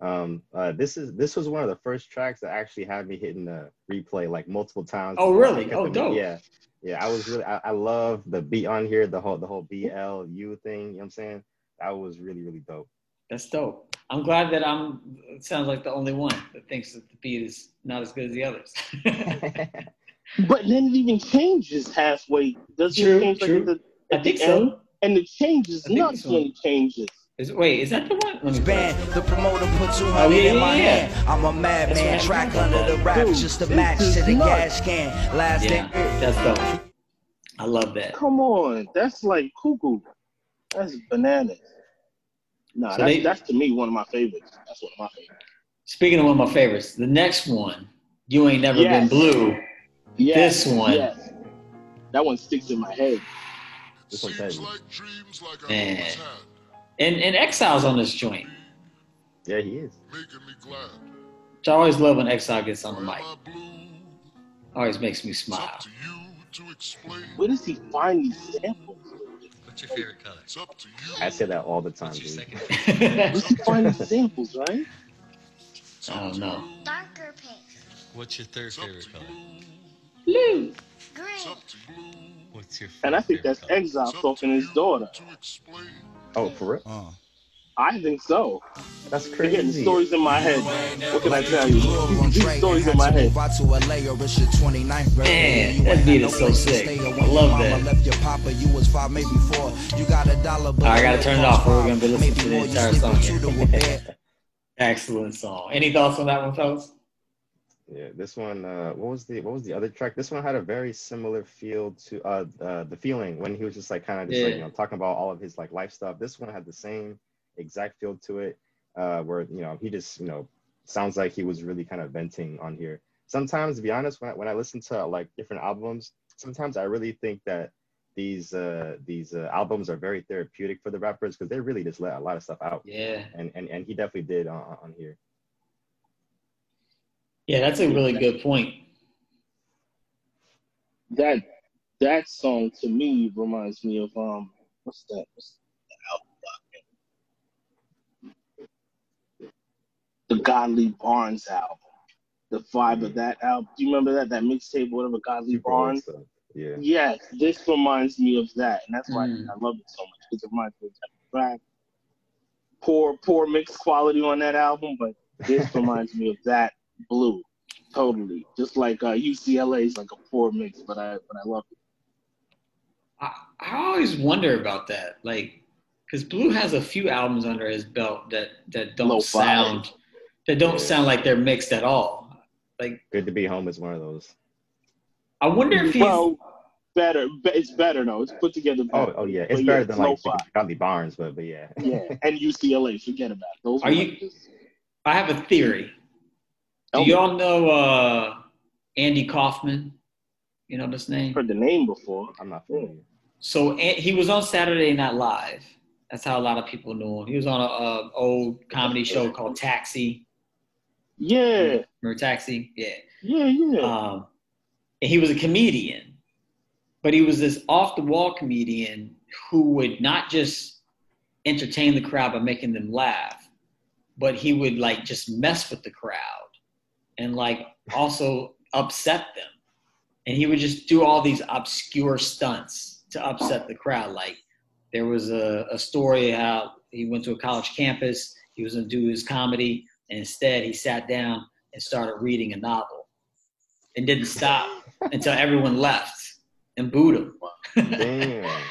Um, uh, this is this was one of the first tracks that actually had me hitting the replay like multiple times. Oh, really? Oh, of the- dope. Yeah, yeah. I was really I, I love the beat on here, the whole the whole BLU thing. You know what I'm saying? That was really really dope. That's dope. I'm glad that I'm. It sounds like the only one that thinks that the beat is not as good as the others. (laughs) But then it even changes halfway. Doesn't True, it change true. at the, I at think the end? so. And it changes I think nuts so. it changes. Is, wait, is that the one? Let me Band, the promoter put 200 Oh, yeah, in my yeah, yeah. hand. I'm a madman, track under the rap, Dude, just a match to the nuts. gas can. Last Yeah, day. that's dope. I love that. Come on, that's like cuckoo. That's bananas. Nah, So that's, they- that's to me one of my favorites. That's one of my favorites. Speaking of one of my favorites, the next one, you ain't never Yes. been blue. Yes, This one. Yes. That one sticks in my head. This one's heavy. Man. And and Exile's on this joint. Yeah, he is. Which I always love when Exile gets on the mic. Always makes me smile. Where does he find these samples? What's your favorite color? I say that all the time, What's your dude. second? (laughs) Where does he find these samples, right? I don't know. Darker pink. What's your third favorite color? Blue. Green. What's your And I think that's favorite color? Exile talking to his daughter. Oh, for real? Uh. I think so. That's You're getting crazy. stories in my head. What can I tell you? These stories in my head. Out to LA or it's your 29th birthday. Man, that beat is so sick. I love your mama that. left your papa, you was five, maybe four. You got a dollar, but I gotta turn it off or we're gonna be listening to the entire song with here. two to a bed. (laughs) Excellent song. Any thoughts on that one, fellas? Yeah, this one. Uh, what was the what was the other track? This one had a very similar feel to uh, uh the feeling when he was just like kind of just like you know talking about all of his like life stuff. This one had the same exact feel to it, uh, where you know he just you know sounds like he was really kind of venting on here. Sometimes, to be honest, when I, when I listen to like different albums, sometimes I really think that these uh these uh, albums are very therapeutic for the rappers because they really just let a lot of stuff out, Yeah. and and and he definitely did on on here. Yeah, that's a really good point. That that song to me reminds me of um what's that? What's the album? The Godly Barnes album. The vibe of that album. Do you remember that? That mixtape, whatever Godly Super Barnes. stuff. Yeah. Yes, this reminds me of that, and that's why Mm. I love it so much because it reminds me of that track. Poor, poor mixed quality on that album, but this (laughs) reminds me of that blue, totally. Just like uh, UCLA is like a poor mix, but I but I love it. I, I always wonder about that. Like, because Blu has a few albums under his belt that that don't Lo-fi. sound that don't Yeah. sound like they're mixed at all. Like, Good to be home is one of those. I wonder if he's Well, better. be- It's better though. It's put together. Oh, Better. oh yeah, But it's yeah, better it's than like lo-fi. Godly Barnes, but but yeah. Yeah, and UCLA. Forget about it. those. Are were you- like just- I have a theory. Do y'all know uh, Andy Kaufman? You know this name? heard the name before? I'm not familiar. So An- he was on Saturday Night Live. That's how a lot of people knew him. He was on a, a old comedy show called Taxi. Yeah, Remember Taxi? Yeah. yeah, yeah. Um, and he was a comedian, but he was this off the wall comedian who would not just entertain the crowd by making them laugh, but he would like just mess with the crowd and like also upset them. And he would just do all these obscure stunts to upset the crowd. Like there was a, a story how he went to a college campus, he was gonna do his comedy, and instead he sat down and started reading a novel and didn't stop (laughs) until everyone left and booed him. Damn. (laughs)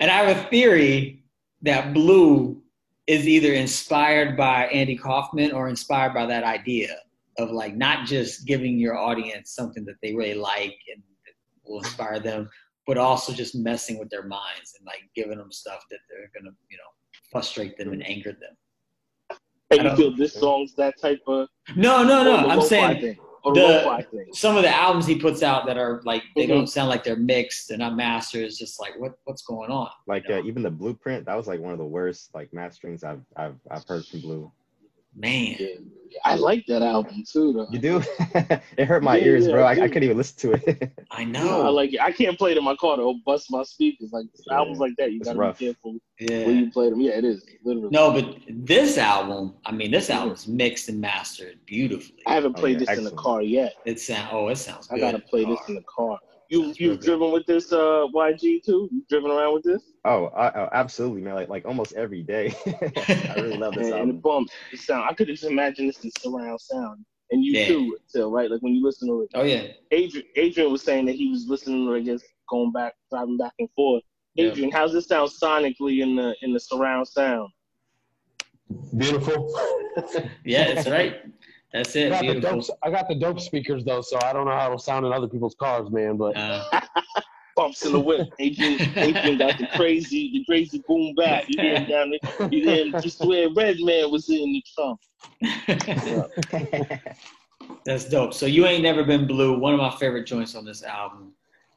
And I have a theory that Blu is either inspired by Andy Kaufman or inspired by that idea of like not just giving your audience something that they really like and will inspire them, but also just messing with their minds and like giving them stuff that they're gonna, you know, frustrate them and anger them. and you feel this song's that type of? No, no, no. the I'm saying the the- lo-fi thing. some of the albums he puts out that are like they Mhm. don't sound like they're mixed, they're not mastered. It's just like what what's going on? Like uh, even the Blueprint, that was like one of the worst like masterings I've I've I've heard from Blu. Man. Yeah. I like that album too, though. You do? (laughs) it hurt my Yeah, ears, yeah, bro. I I, I couldn't even listen to it. (laughs) I No, know. I like it. I can't play it in my car. It'll bust my speakers. Like Yeah. albums like that, you It's gotta rough. be careful yeah. when you play them. Yeah, it is literally. No, but this album, I mean, this mm-hmm. album's mixed and mastered beautifully. I haven't Oh, played yeah, this in the car yet. It sound oh, it sounds. I good. gotta play this Oh, in the car. You Sounds real you've good. driven with this uh YG too? You driven around with this? oh, I, oh, absolutely, man. Like like almost every day. (laughs) I really love this Man, and album. it bumps the sound. I could just imagine this in surround sound. And you Yeah. too, Till, right? Like when you listen to it. Oh yeah. Adrian Adrian was saying that he was listening to it, I guess, going back, driving back and forth. Yeah. Adrian, how's this sound sonically in the in the surround sound? Beautiful. (laughs) Yeah, that's right. That's I it. got, the dope, I got the dope speakers though, so I don't know how it'll sound in other people's cars, man. But Uh, Bumps in the whip. Adrian Adrian got the crazy the crazy boom bap. You hear him (laughs) down there. You hear him just where Redman was in the trunk. (laughs) that's dope. So you ain't never been blue. One of my favorite joints on this album,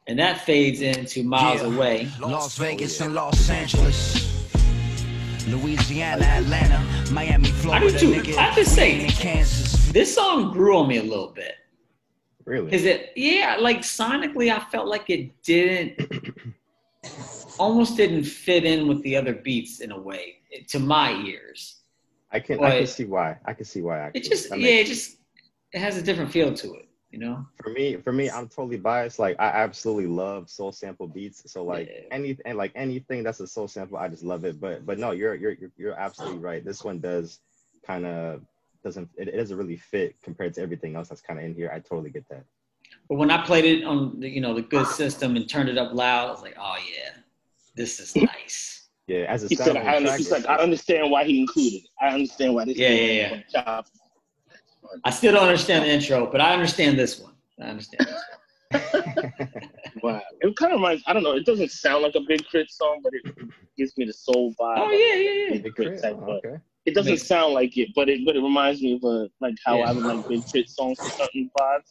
and that fades into Miles Yeah. Away. Las Vegas and Los Angeles. Louisiana, Atlanta, Miami, Florida, too. nigga, I have to say- Kansas. This song grew on me a little bit. really? Is it? Yeah, like sonically, I felt like it didn't, almost didn't fit in with the other beats in a way, to my ears. I can I can see why. I can see why. Actually. It just, That yeah, it just, it has a different feel to it, you know. for me for me i'm totally biased like i absolutely love soul sample beats so like Yeah. any and like anything that's a soul sample i just love it but but no you're you're you're, you're absolutely right this one does kind of doesn't it, it doesn't really fit compared to everything else that's kind of in here i totally get that But when I played it on the, you know, the good system and turned it up loud, I was like, oh yeah, this is nice. yeah as a He said, I, track, he's like, I understand why he included it. I understand why this Yeah, thing yeah, was chopped. I still don't understand the intro, but I understand this one. I understand. This (laughs) Wow. It kind of reminds, I don't know, it doesn't sound like a Big K.R.I.T. song, but it gives me the soul vibe. Oh yeah, yeah, yeah. Big Big K.R.I.T. K.R.I.T.? type, Oh, but okay It doesn't Makes- sound like it, but it but it reminds me of a, like how Yeah. I would like Big K.R.I.T. songs for certain vibes.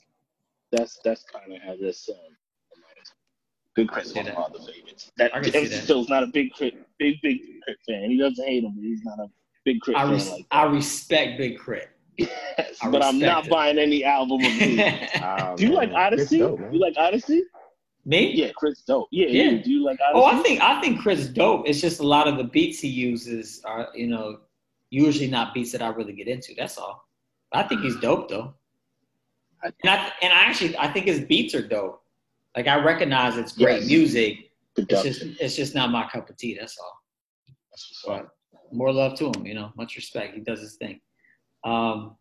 That's that's kind of how this um, reminds me. Big K.R.I.T.'s see one of that. my other favorites. That I can MC. Till's not a big K.R.I.T., big big K.R.I.T. fan. He doesn't hate him, but he's not a big K.R.I.T. I, fan res- like I respect Big Crit. That. I but I'm not it. buying any album of his. (laughs) Oh, Do you like man. Chris Odyssey? dope, you like Odyssey? Me? Yeah, Chris dope. Yeah, Yeah. yeah. Do you like Odyssey? Oh, I think I think Chris is dope. It's just a lot of the beats he uses are, you know, usually not beats that I really get into. That's all. I think he's dope though. And I and I actually I think his beats are dope. Like I recognize it's great Yes. music. It's just it's just not my cup of tea. That's all. That's what's. But more love to him. You know, much respect. He does his thing. Um,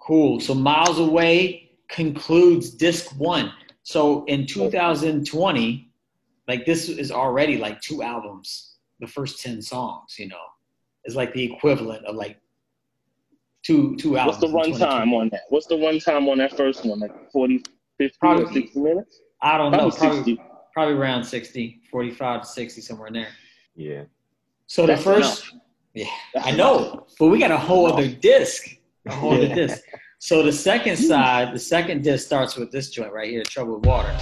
cool. So miles away concludes disc one. So in 2020, like this is already like two albums. The first ten songs, you know, is like the equivalent of like two two albums. What's the in runtime on that? What's the runtime on that first one? Like 40, 50, or 60 minutes? I don't know. Probably Probably, 60. probably around 60, 45 to 60, somewhere in there. yeah So the That's first, yeah, (laughs) I know, but we got a whole other disc, a whole other disc. (laughs) So the second side, the second disc starts with this joint right here, "Trouble with Water."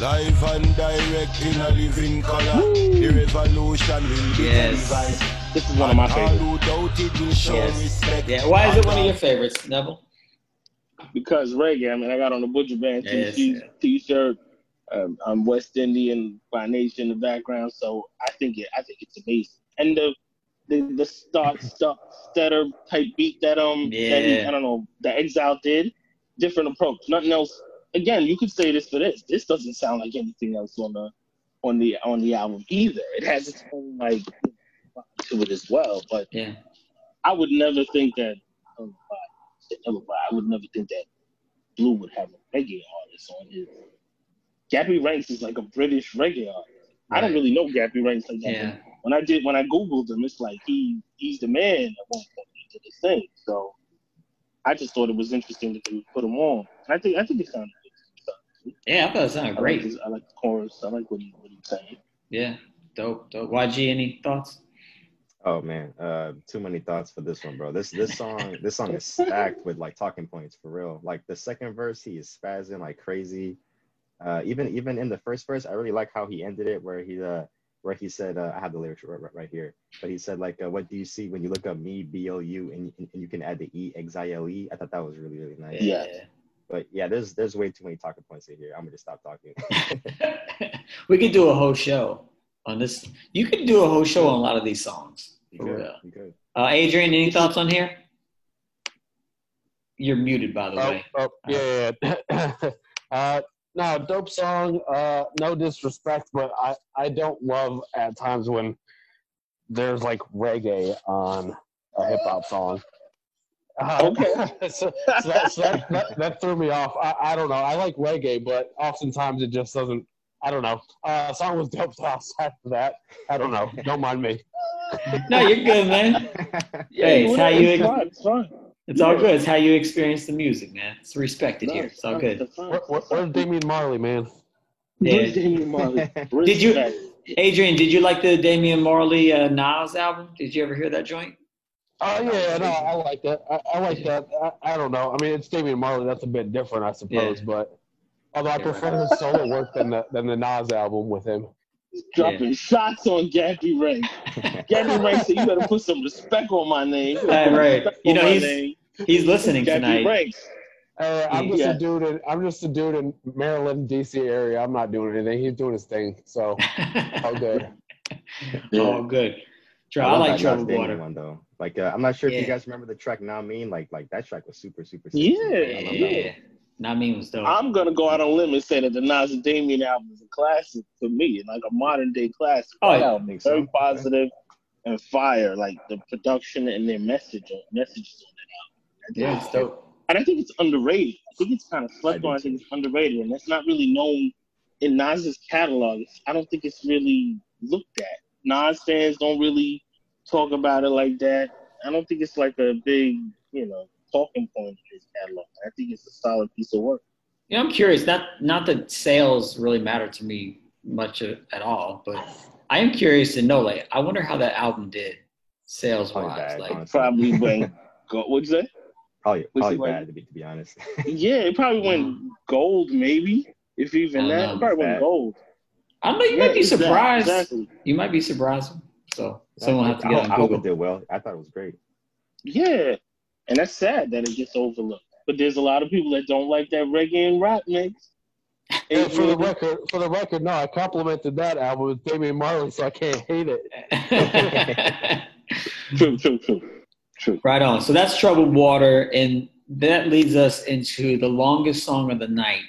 Live and direct in a living color. The revolution will be Yes. televised. This is one of my favorites who doubt it will show Yes. Yeah, why is it one of your favorites, Neville? because reggae. I mean, I got on the Buju Banton Yes, t- yeah. t-shirt. Um, I'm West Indian by nature in the background, so I think it. I think it's amazing. And the the, the start (laughs) stop stutter type beat that um that he, Yeah. I don't know that Exile did, different approach. Nothing else. Again, you could say this for this. This doesn't sound like anything else on the on the on the album either. It has its own like to it as well, but Yeah, I would never think that. um, never I would never think that Blu would have a reggae artist on his. Gappy Ranks is like a British reggae artist. I don't really know Gappy Ranks like that. yeah, When I did, when I googled him, it's like he he's the man at one point to this thing. So I just thought it was interesting that they put him on. And I think I think it sounded good. yeah. I thought it sounded I like, great. his, I like the chorus. I like what he what he's saying. Yeah, dope, dope. YG, any thoughts? Oh man, uh, too many thoughts for this one, bro. This this song this song is stacked with like talking points for real. Like the second verse, he is spazzing like crazy. Uh, even even in the first verse, I really like how he ended it, where he uh where he said, uh, I have the lyrics right, right, right here, but he said like, uh, "What do you see when you look up me, B O U, and, and you can add the E X I L E?" I thought that was really really nice. Yeah. But yeah, there's there's way too many talking points in here. I'm gonna just stop talking. (laughs) we could do a whole show on this. You could do a whole show on a lot of these songs. you For good? You good? Uh, Adrian, any thoughts on here? You're muted, by the Oh, way. oh yeah, yeah. yeah. (laughs) uh, no, dope song. Uh, no disrespect, but I, I don't love at times when there's like reggae on a hip hop song. Uh, Okay. (laughs) so, so that, so that, that, that threw me off. I, I don't know. I like reggae, but oftentimes it just doesn't. I don't know. Uh, song was dope. So (laughs) outside of that, I don't know. Don't mind me. No, you're good, man. (laughs) Yeah, Hey, it's how you. it's fine. It's fine. It's all good. It's how you experience the music, man. It's respected No, here. It's all good. It's fine. Where, where, Damian Marley, man? Yeah. Where's Damian Marley? (laughs) Did you- Adrian, did you like the Damian Marley uh, Nas album? Did you ever hear that joint? Oh yeah, no, I like that. I, I like that. I, I don't know. I mean, it's Damian Marley. That's a bit different, I suppose. Yeah. But although I Yeah, prefer his solo work than the than the Nas album with him. Dropping shots on Gappy Ray. (laughs) Gappy Ray said, "You better put some respect on my name." You Right, right. You know, he's name. He's listening Gappy tonight. Ray. Uh, I'm just Yeah. a dude. In, I'm just a dude in Maryland, D.C. area. I'm not doing anything. He's doing his thing. So (laughs) all good. (laughs) Oh, good. Try, I, love like that Nas Troubled Damian Water. one though. Like uh, I'm not sure if you guys remember the track Nah Mean. Like like that track was super super. sexy. Yeah, I Yeah. One. Nah Mean was dope. I'm gonna go out on a limb and say that the Nas and Damian album is a classic for me, like a modern day classic. Oh, yeah. album, I think so. very positive and fire. Like the production and their message, messages on that album. Yeah, it's dope. And I think it's underrated. I think it's kind of slept do on. I think it's underrated, and that's not really known in Nas's catalog. I don't think it's really looked at. Nas fans don't really talk about it like that. I don't think it's like a big, you know, talking point in his catalog. I think it's a solid piece of work. Yeah, I'm curious. Not not that sales really matter to me much at all, but I am curious to know. Like, I wonder how that album did, sales wise. Like, honestly. Probably (laughs) went. Go, what'd you say? Probably Was probably it like- bad to be to be honest. Yeah, it probably went gold, maybe if even that. know. It probably went gold. I don't know. You Yeah, might be exactly, surprised. Exactly. You might be surprised. So someone will have to get hope- on I hope it did well. I thought it was great. Yeah, and that's sad that it gets overlooked. But there's a lot of people that don't like that reggae and rap mix. Yeah, for the record, for the record, no, I complimented that album with Damian Marley, so I can't hate it. (laughs) True, true, true, true. right on. So that's Troubled Water, and that leads us into the longest song of the night,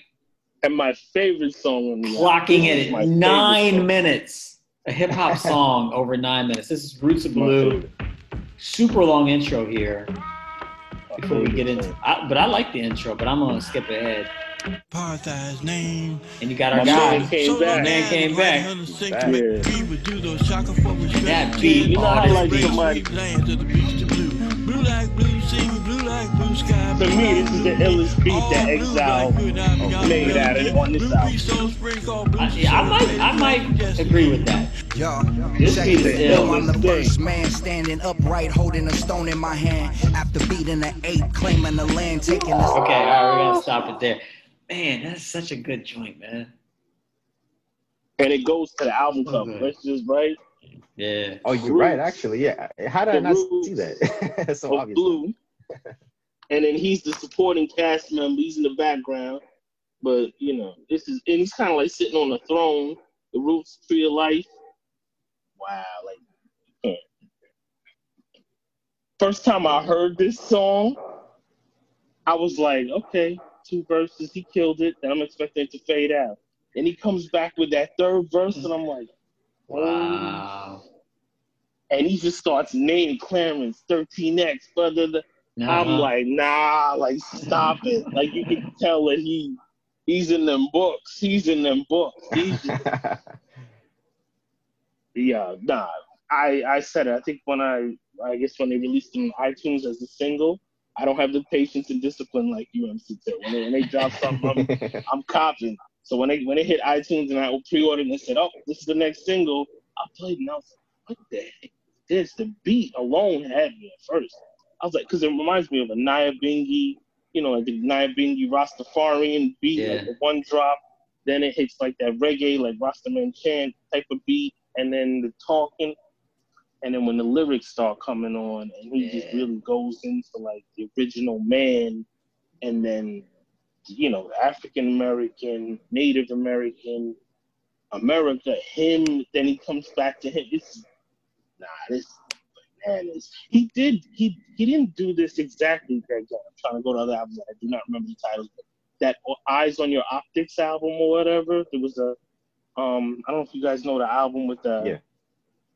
And my favorite song on the clocking it at nine minutes. A hip hop (laughs) song over nine minutes. This is Roots of Blue. Super long intro here before we get into. I, but I like the intro, but I'm gonna skip ahead. Parthi's name. And you got our My guy. man came back. Man came back. Back. That beat You know on how his like beat. somebody Blue like blue, sing blue like blue sky. To me, this is the illest beat that Exile made out of it on this album. I, yeah, I might, I might agree with that. Yo, This check beat is it. Yo, I'm the Thing. first man standing upright, holding a stone in my hand. After beating the eight, claiming the land, taking the Okay, all right, we're gonna stop it there. Man, that's such a good joint, man. And it goes to the album cover. Okay. That's just right. Yeah. Oh, you're right. Actually, yeah. How did I not roots see that? (laughs) So of obvious. Blue. and then he's the supporting cast member. He's in the background. But, you know, this is, and he's kind of like sitting on the throne, the roots, tree of life. Wow. Like, huh. first time I heard this song, I was like, okay, two verses, he killed it. And I'm expecting it to fade out. And he comes back with that third verse, and I'm like, Wow. and he just starts naming Clarence, 13X, blah, blah, blah. I'm Uh-huh. like, nah, like stop it. (laughs) Like you can tell that he he's in them books. He's in them books. He's just, (laughs) yeah, nah. I I said it. I think when I I guess when they released it on iTunes as a single, I don't have the patience and discipline like UMC did. When they when they drop (laughs) something, I'm, I'm copying. So when they when they hit iTunes and I pre-ordered and said, oh, this is the next single, I played and I was like, what the heck? is This the beat alone had me at first. I was like, because it reminds me of a Naya Bingi, you know, like the Nyabinghi Rastafarian beat, Yeah. like the one drop. Then it hits like that reggae, like Rastaman chant type of beat. And then the talking, and then when the lyrics start coming on, and he just really goes into like the original man, and then you know African American, Native American, America, him. Then he comes back to him. It's nah, this bananas. He did. He he didn't do this exactly. Again, I'm trying to go to other albums. I do not remember the titles. But that Eyes on Your Optics album or whatever. There was a um. I don't know if you guys know the album with the. Yeah.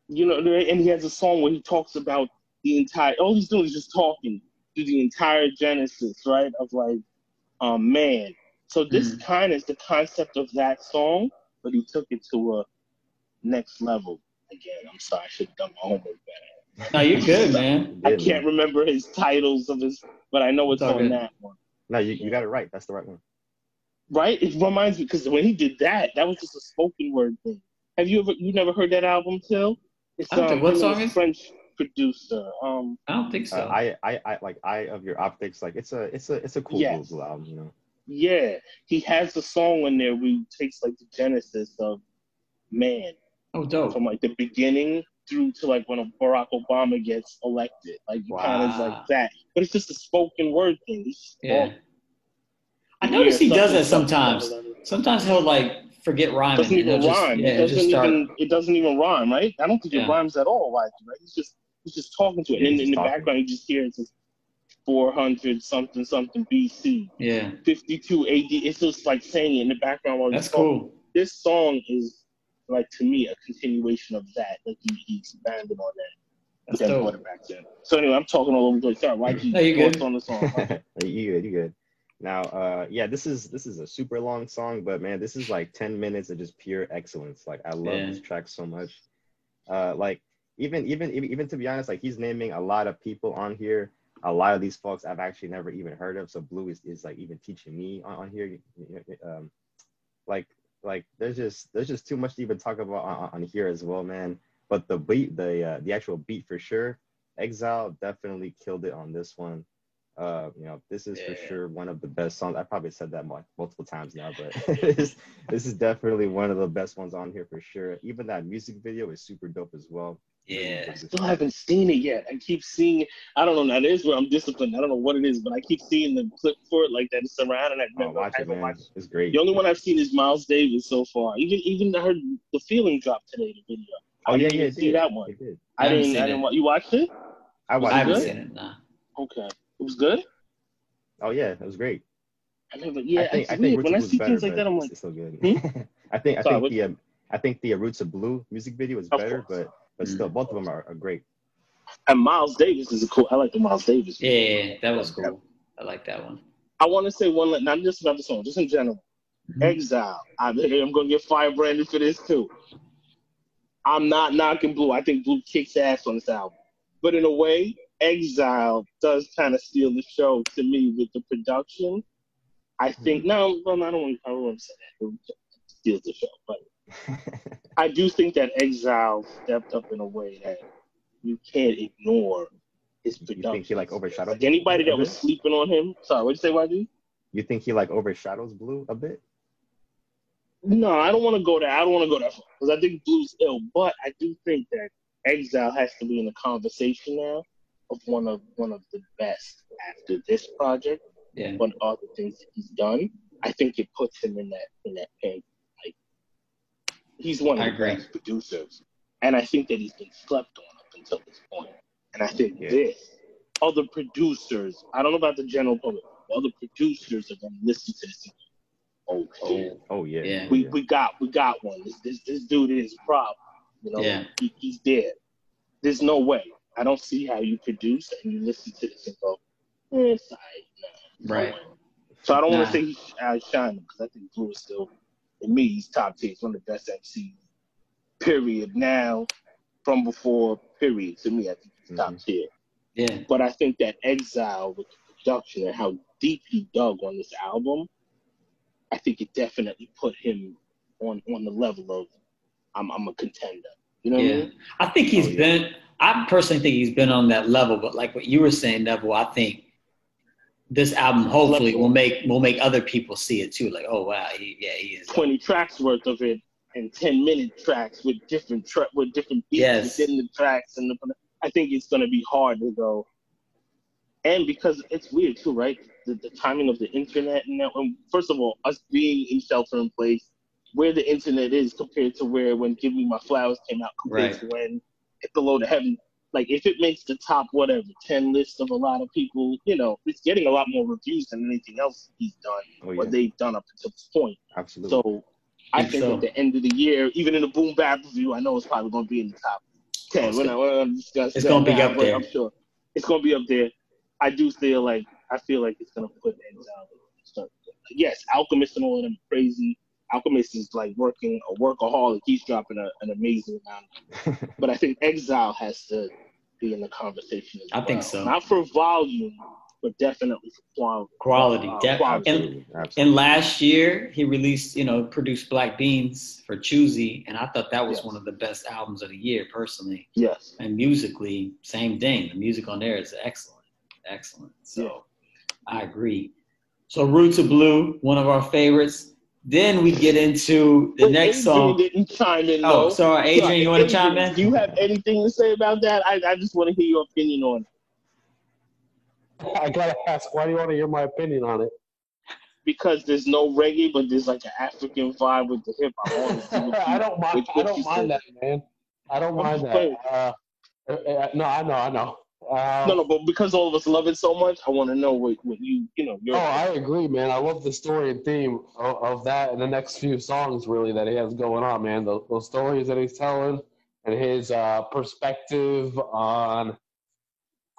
You know, and he has a song where he talks about the entire. All he's doing is just talking through the entire genesis, right? Of like, um, man. So this kind of is the concept of that song, but he took it to a next level. Again, I'm sorry, I should have done my homework better. No, you're good, man. (laughs) I can't remember his titles of his, but I know it's It's on good. that one. No, you, you got it right. That's the right one. Right? It reminds me because when he did that, that was just a spoken word thing. Have you ever you never heard that album, Till? It's I don't think- what song a is- French producer. Um, I don't think so. Uh, I, I, I like Eye of Your Optics. Like it's a, it's a, it's a cool Yes. Blu album. You know. yeah, he has a song in there where he takes like the genesis of man oh, dope. from like the beginning through to like when Barack Obama gets elected. Like you kind of like that, but it's just a spoken word thing. He's just Yeah. talking. I notice he does that sometimes. Sometimes he'll like forget rhyming. doesn't even he'll just, rhyme. Yeah, it doesn't just start. even it doesn't even rhyme, right? I don't think Yeah. it rhymes at all. Like right? He's just he's just talking to it, Yeah, and in, in the talking. background you just hear it's just 400 something something BC, Yeah, 52 AD. It's just like saying it in the background while that's he's talking. cool. This song is like to me a continuation of that. Like he, he expanded on that. That's Then dope. brought it back then. So anyway, I'm talking all over the place. Sorry, YG. (laughs) No, you're thoughts good. on the song. (laughs) you good, you good. Now, uh, yeah, this is this is a super long song, but man, this is like ten minutes of just pure excellence. Like I love Yeah. this track so much. Uh, like even even even to be honest, like he's naming a lot of people on here. A lot of these folks I've actually never even heard of. So Blu is, is like even teaching me on, on here. Um, like like there's just there's just too much to even talk about on, on here as well, man. But the beat, the uh, the actual beat for sure. Exile definitely killed it on this one. Uh, you know, this is for sure one of the best songs. I probably said that multiple times now, but (laughs) this, this is definitely one of the best ones on here for sure. Even that music video is super dope as well. Yeah. I still haven't seen it yet. I keep seeing it. I don't know. Now there's where I'm disciplined. I don't know what it is, but I keep seeing the clip for it like that. It's around, and I Oh, watch I it, haven't man. watched. It's great. The only one I've seen is Miles Davis so far. Even even I heard the feeling drop today. The video. Oh I yeah, didn't yeah, see did. that one. It did. I, I didn't. seen I didn't. it. wa- You watched it? I Was watched I it haven't good? seen it. Nah. Okay. It was good. Oh yeah, it was great. I never. Yeah. I think I think when I see is better, things like that, I'm like, it's still good. Hmm? (laughs) I think I Sorry, think what- the um, I think the Roots of Blue music video is Of better, course. but but still both of them are, are great. and Miles Davis is a cool. I like the Miles Davis. Yeah, that was cool. I like that one. I want to say one, not just about the song, just in general. Mhm. Exile. I, I'm going to get fire Brandon for this too. I'm not knocking Blu. I think Blu kicks ass on this album. But in a way, Exile does kind of steal the show to me with the production. I think, hmm. no, well, I don't want, I don't want to say that. It steals the show. But (laughs) I do think that Exile stepped up in a way that you can't ignore his production. You think he like overshadowed? Like anybody that was sleeping on him. Sorry, what'd you say, YG? You think he like overshadows Blu a bit? No, I don't want to go there. I don't want to go that far because I think Blu's ill. But I do think that Exile has to be in the conversation now of one of one of the best after this project. Yeah. One of the things that he's done, I think it puts him in that in that pink. Like he's one of I the agree. best producers, and I think that he's been slept on up until this point. And I think Yeah. this the producers, I don't know about the general public, but the producers are going to listen to this. and go, Okay, oh, oh, oh yeah. Yeah. we, we got we got one. This this, this dude is a problem. You know, Yeah. he, he's dead. There's no way. I don't see how you produce and you listen to this and go, eh, it's all right. No, no Right. So I don't want to say he's outshining because I think Blu is still, in me, he's top tier. He's one of the best MCs. Period. Now, from before. Period. To me, I think he's top Mhm. tier. Yeah. But I think that Exile with the production and how deep he dug on this album, I think it definitely put him on on the level of I'm I'm a contender. You know what I Yeah. mean? I think he's Oh, yeah. been. I personally think he's been on that level, but like what you were saying, Neville, I think this album hopefully will make will make other people see it too. Like, oh wow, he, yeah, he is. Twenty tracks worth of it, and ten minute tracks with different tra- with different beats Yes. within the tracks, and the, I think it's gonna be hard to go. And because it's weird too, right? The, the timing of the internet and that. And first of all, us being in shelter in place, where the internet is compared to where when "Give Me My Flowers" came out, compared Right. to when "Hit the Heaven." Like if it makes the top whatever ten list of a lot of people, you know, it's getting a lot more reviews than anything else he's done Oh, or they've done up until this point. Absolutely. So I Think think so. at the end of the year, even in the boom bap review, I know it's probably going to be in the top ten. We're not, we're not It's gonna be up there. I'm sure it's going to be up there. I do feel like I feel like it's going to put Exile. start- Yes, Alchemist and all of them crazy. Alchemist is like working a workaholic. He's dropping a, an amazing amount. (laughs) but I think Exile has to be in the conversation. As I think so. Not for volume, but definitely for quality. Quality, Uh, def- quality. and Absolutely. and last year he released, you know, produced Black Beans for Choosey, and I thought that was Yes. one of the best albums of the year personally. Yes. And musically, same thing. The music on there is excellent, excellent. So Yeah. I agree. So Roots of Blue, one of our favorites. Then we get into the But next Adrian song. didn't chime in. Oh, though. sorry, Adrian, you want to chime Adrian, in? Do you have anything to say about that? I, I just want to hear your opinion on it I gotta ask, why do you want to hear my opinion on it? because there's no reggae, but there's like an African vibe with the hip hop. I wanna see what you- I don't mind. I don't mind say. that, man. I don't mind that. Uh, uh, uh, no, I know, I know. Uh, No, no, but because all of us love it so much, I want to know what, what you, you know, your. Oh, I agree, man. I love the story and theme of, of that and the next few songs, really, that he has going on, man. Those, those stories that he's telling and his uh, perspective on.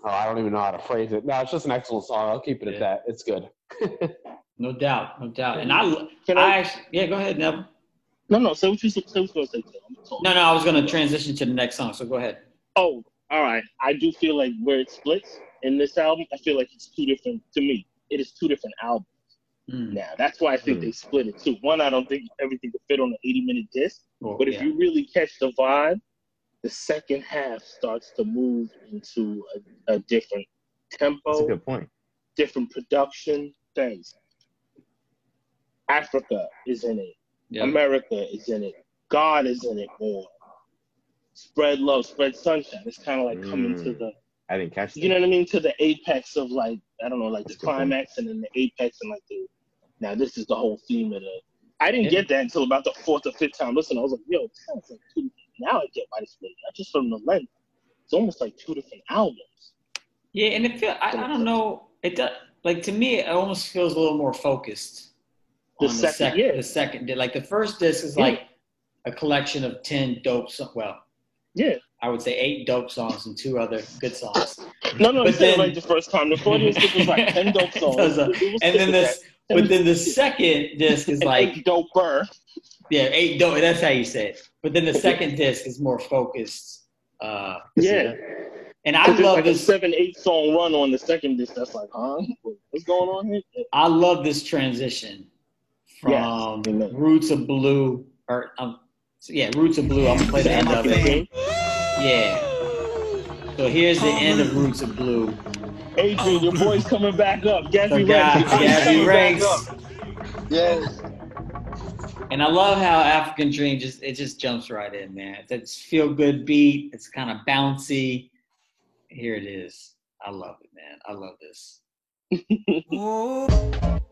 Oh, I don't even know how to phrase it. No, it's just an excellent song. I'll keep it Yeah. at that. It's good. (laughs) No doubt, no doubt. And I, Can I, I? actually, yeah, go ahead, Neville. No, no. Say what you say. Say what you're gonna say. Tim. I'm talking. No, no, I was gonna transition to the next song. So go ahead. Oh, all right. I do feel like where it splits in this album, I feel like it's two different. To me, it is two different albums. Mm. Now that's why I think Hmm. they split it too. One, I don't think everything could fit on an 80 minute disc. Well, But if yeah. you really catch the vibe, the second half starts to move into a, a different tempo. That's a good point. different production things. Africa is in it. Yeah. America is in it. God is in it more. Spread love, spread sunshine. It's kind of like coming to Mm. the, I didn't catch that. you know what I mean, to the apex of like I don't know, like That's the good point. climax and then the apex and like the. Now this is the whole theme of the. I didn't Yeah. get that until about the fourth or fifth time listen. I was like, yo, this sounds like two. Now I get why they split it. Not just from the length. It's almost like two different albums. Yeah, and it feel I, I don't know. It does like to me. It almost feels a little more focused The on the second- second. yeah. The second, di- like the first disc is Yeah. like a collection of ten dope. So, well, Yeah. I would say eight dope songs and two other good songs. No, no, But you then- right the first time. The 40 was was like 10 (laughs) dope songs. A- We- we And then this, but then the second disc is like eight doper. yeah, eight dope. That's how you say it. But then the second disc is more focused. Uh, Yeah. and I love like a this. seven, eight song run on the second disc. That's like, huh? What's going on here? I love this transition from Yes. Roots of Blue, or um, so yeah, Roots of Blue. I'm gonna play the end of it. Yeah. So here's the end of Roots of Blue. Adrian, your boy's coming back up. Gappy So Ranks. Gappy back Ranks. up. Yes. And I love how African Dream just it just jumps right in, man. It's feel good beat. It's kind of bouncy. Here it is. I love it, man. I love this. (laughs)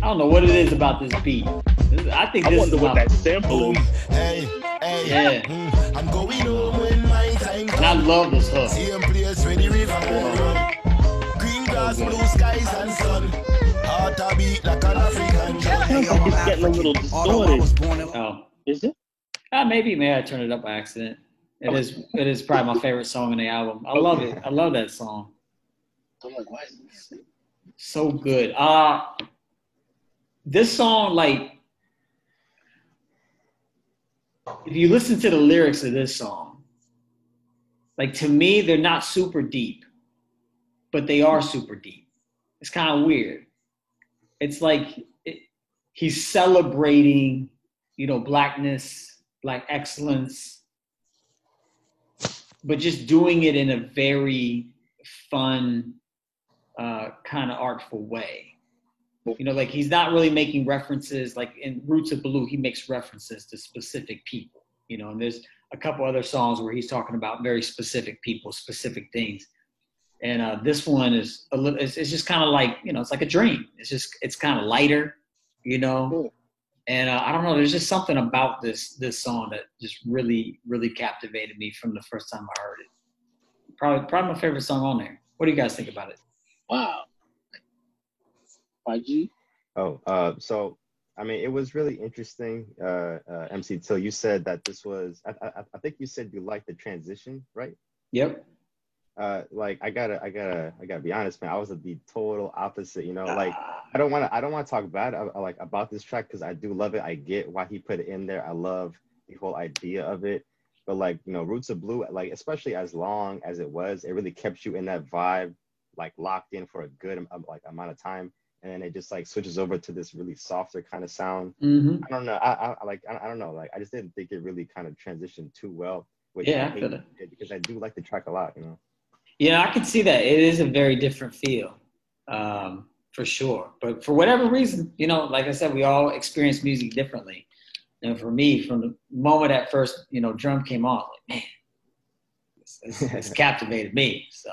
I don't know what it is about this beat. I think I this is wonder what my, that sample is. Hey, hey. Yeah. Mm, I'm going home when my time and I love this hook. Same place where the river run. Green grass, blue skies and sun. Heart a beat like an African drum. It's getting a little Although I distorted. born in Oh, Is it? uh, maybe maybe I turned it up by accident. It is it is probably my favorite song in the album. I love it. I love that song. I'm like, why is this? So good. Uh this song, like if you listen to the lyrics of this song, like to me, they're not super deep, but they are super deep. It's kind of weird. It's like it, he's celebrating, you know, blackness, black excellence, but just doing it in a very fun, uh, kind of artful way. You know, like he's not really making references like in Roots of Blue, he makes references to specific people, you know, and there's a couple other songs where he's talking about very specific people, specific things. And uh, this one is a little, it's, it's just kind of like, you know, it's like a dream. It's just, it's kind of lighter, you know. And uh, I don't know, there's just something about this this song that just really, really captivated me from the first time I heard it. Probably, probably my favorite song on there. What do you guys think about it? Wow. YG? Oh, uh, so I mean, it was really interesting. Uh, uh, MC Till, you said that this was. I, I, I think you said you liked the transition, right? Yep. Uh, like I gotta, I gotta, I gotta be honest, man. I was the total opposite. You know, like I don't want to, I don't want to talk bad uh, like about this track because I do love it. I get why he put it in there. I love the whole idea of it. But like you know, Roots of Blue, like especially as long as it was, it really kept you in that vibe, like locked in for a good um, like amount of time and then it just like switches over to this really softer kind of sound. Mm-hmm. I don't know. I, I like. I, I don't know. Like I just didn't think it really kind of transitioned too well. Which Yeah, I I hate feel it. it because I do like the track a lot. You know. Yeah, I can see that. It is a very different feel, um, for sure. But for whatever reason, you know, like I said, we all experience music differently. And for me, from the moment that first, you know, drum came on, like man, it's, it's, it's captivated me. So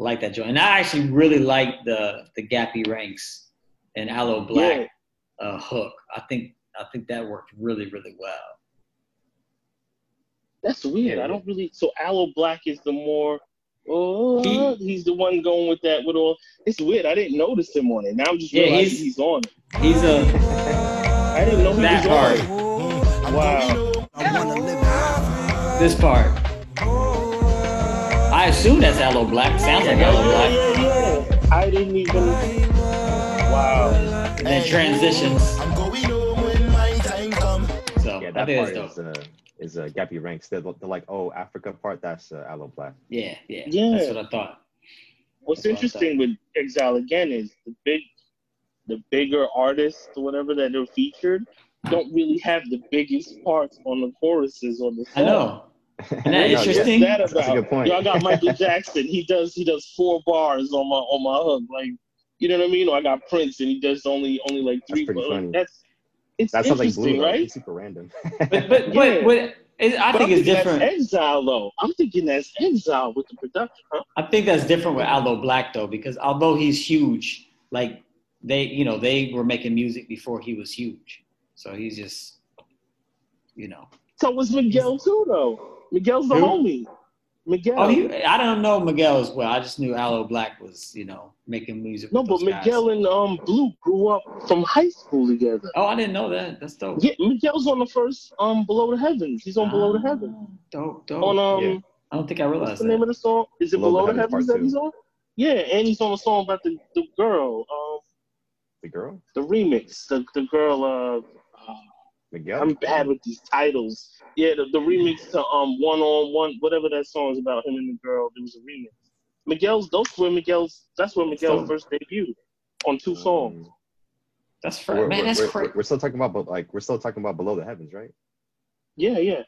I like that joint. And I actually really like the the Gappy Ranks and Aloe Blacc uh, hook. I think I think that worked really really well. That's weird. Yeah, I don't really. So Aloe Blacc is the more. Oh, He- he's the one going with that with all. It's weird. I didn't notice him on it. Now I'm just Yeah, realizing he's- he's, on it. He's a I didn't know he that was part, on it. Wow. I wanna live this part. I assume that's Aloe Blacc. Sounds like Aloe Blacc. yeah, yeah. yeah. I didn't even. Wow. And then transitions. I'm going home when my time come. So Yeah, that part is dope. uh, is uh, Gappy Ranks. They're, they're, like oh Africa part. That's uh, Aloe Blacc. Yeah, yeah, Yeah. That's what I thought. What's That's what I interesting with Exile again is the big, the bigger artists whatever that they're featured don't really have the biggest parts on the choruses on the song. I know. (laughs) Isn't that No, interesting? That That's a good point. Yo, I got Michael (laughs) Jackson. He does he does four bars on my on my hook. Like you know what I mean? Or I got Prince and he does only only like That's three. pretty bars. funny. That's it's That sounds like interesting, blue, right? It's super random. (laughs) But but but, Yeah. but it, I But think I'm it's different. That's Exile though. I'm thinking that's Exile with the production, huh? I think that's different with Aloe Blacc though, because although he's huge, like they, you know, they were making music before he was huge. So he's just, you know. So was Miguel too though. Miguel's the Who? homie. Miguel. Oh, he, I don't know Miguel as well. I just knew Aloe Blacc was, you know, making music. no, with but those guys. Miguel and um Blu grew up from high school together. Oh, I didn't know that. That's dope. Yeah, Miguel's on the first um Below the Heavens. He's on Below the Heavens. Ah, Dope, dope. On um Yeah. I don't think I what's realized the name of the song? Is it Below Below, the the Heavens Heavens that he's on? Yeah, and he's on a song about the, the girl, um the girl, the remix. The the girl uh Miguel. I'm bad with these titles. Yeah, the, the remix to um one on one whatever that song is about him and the girl. There was a remix. Miguel's those were Miguel's that's where Miguel So- first debuted on two songs. Um, That's we're, man. we're- That's we're- crazy. we're still talking about, but like we're still talking about below the heavens, right? Yeah, yeah.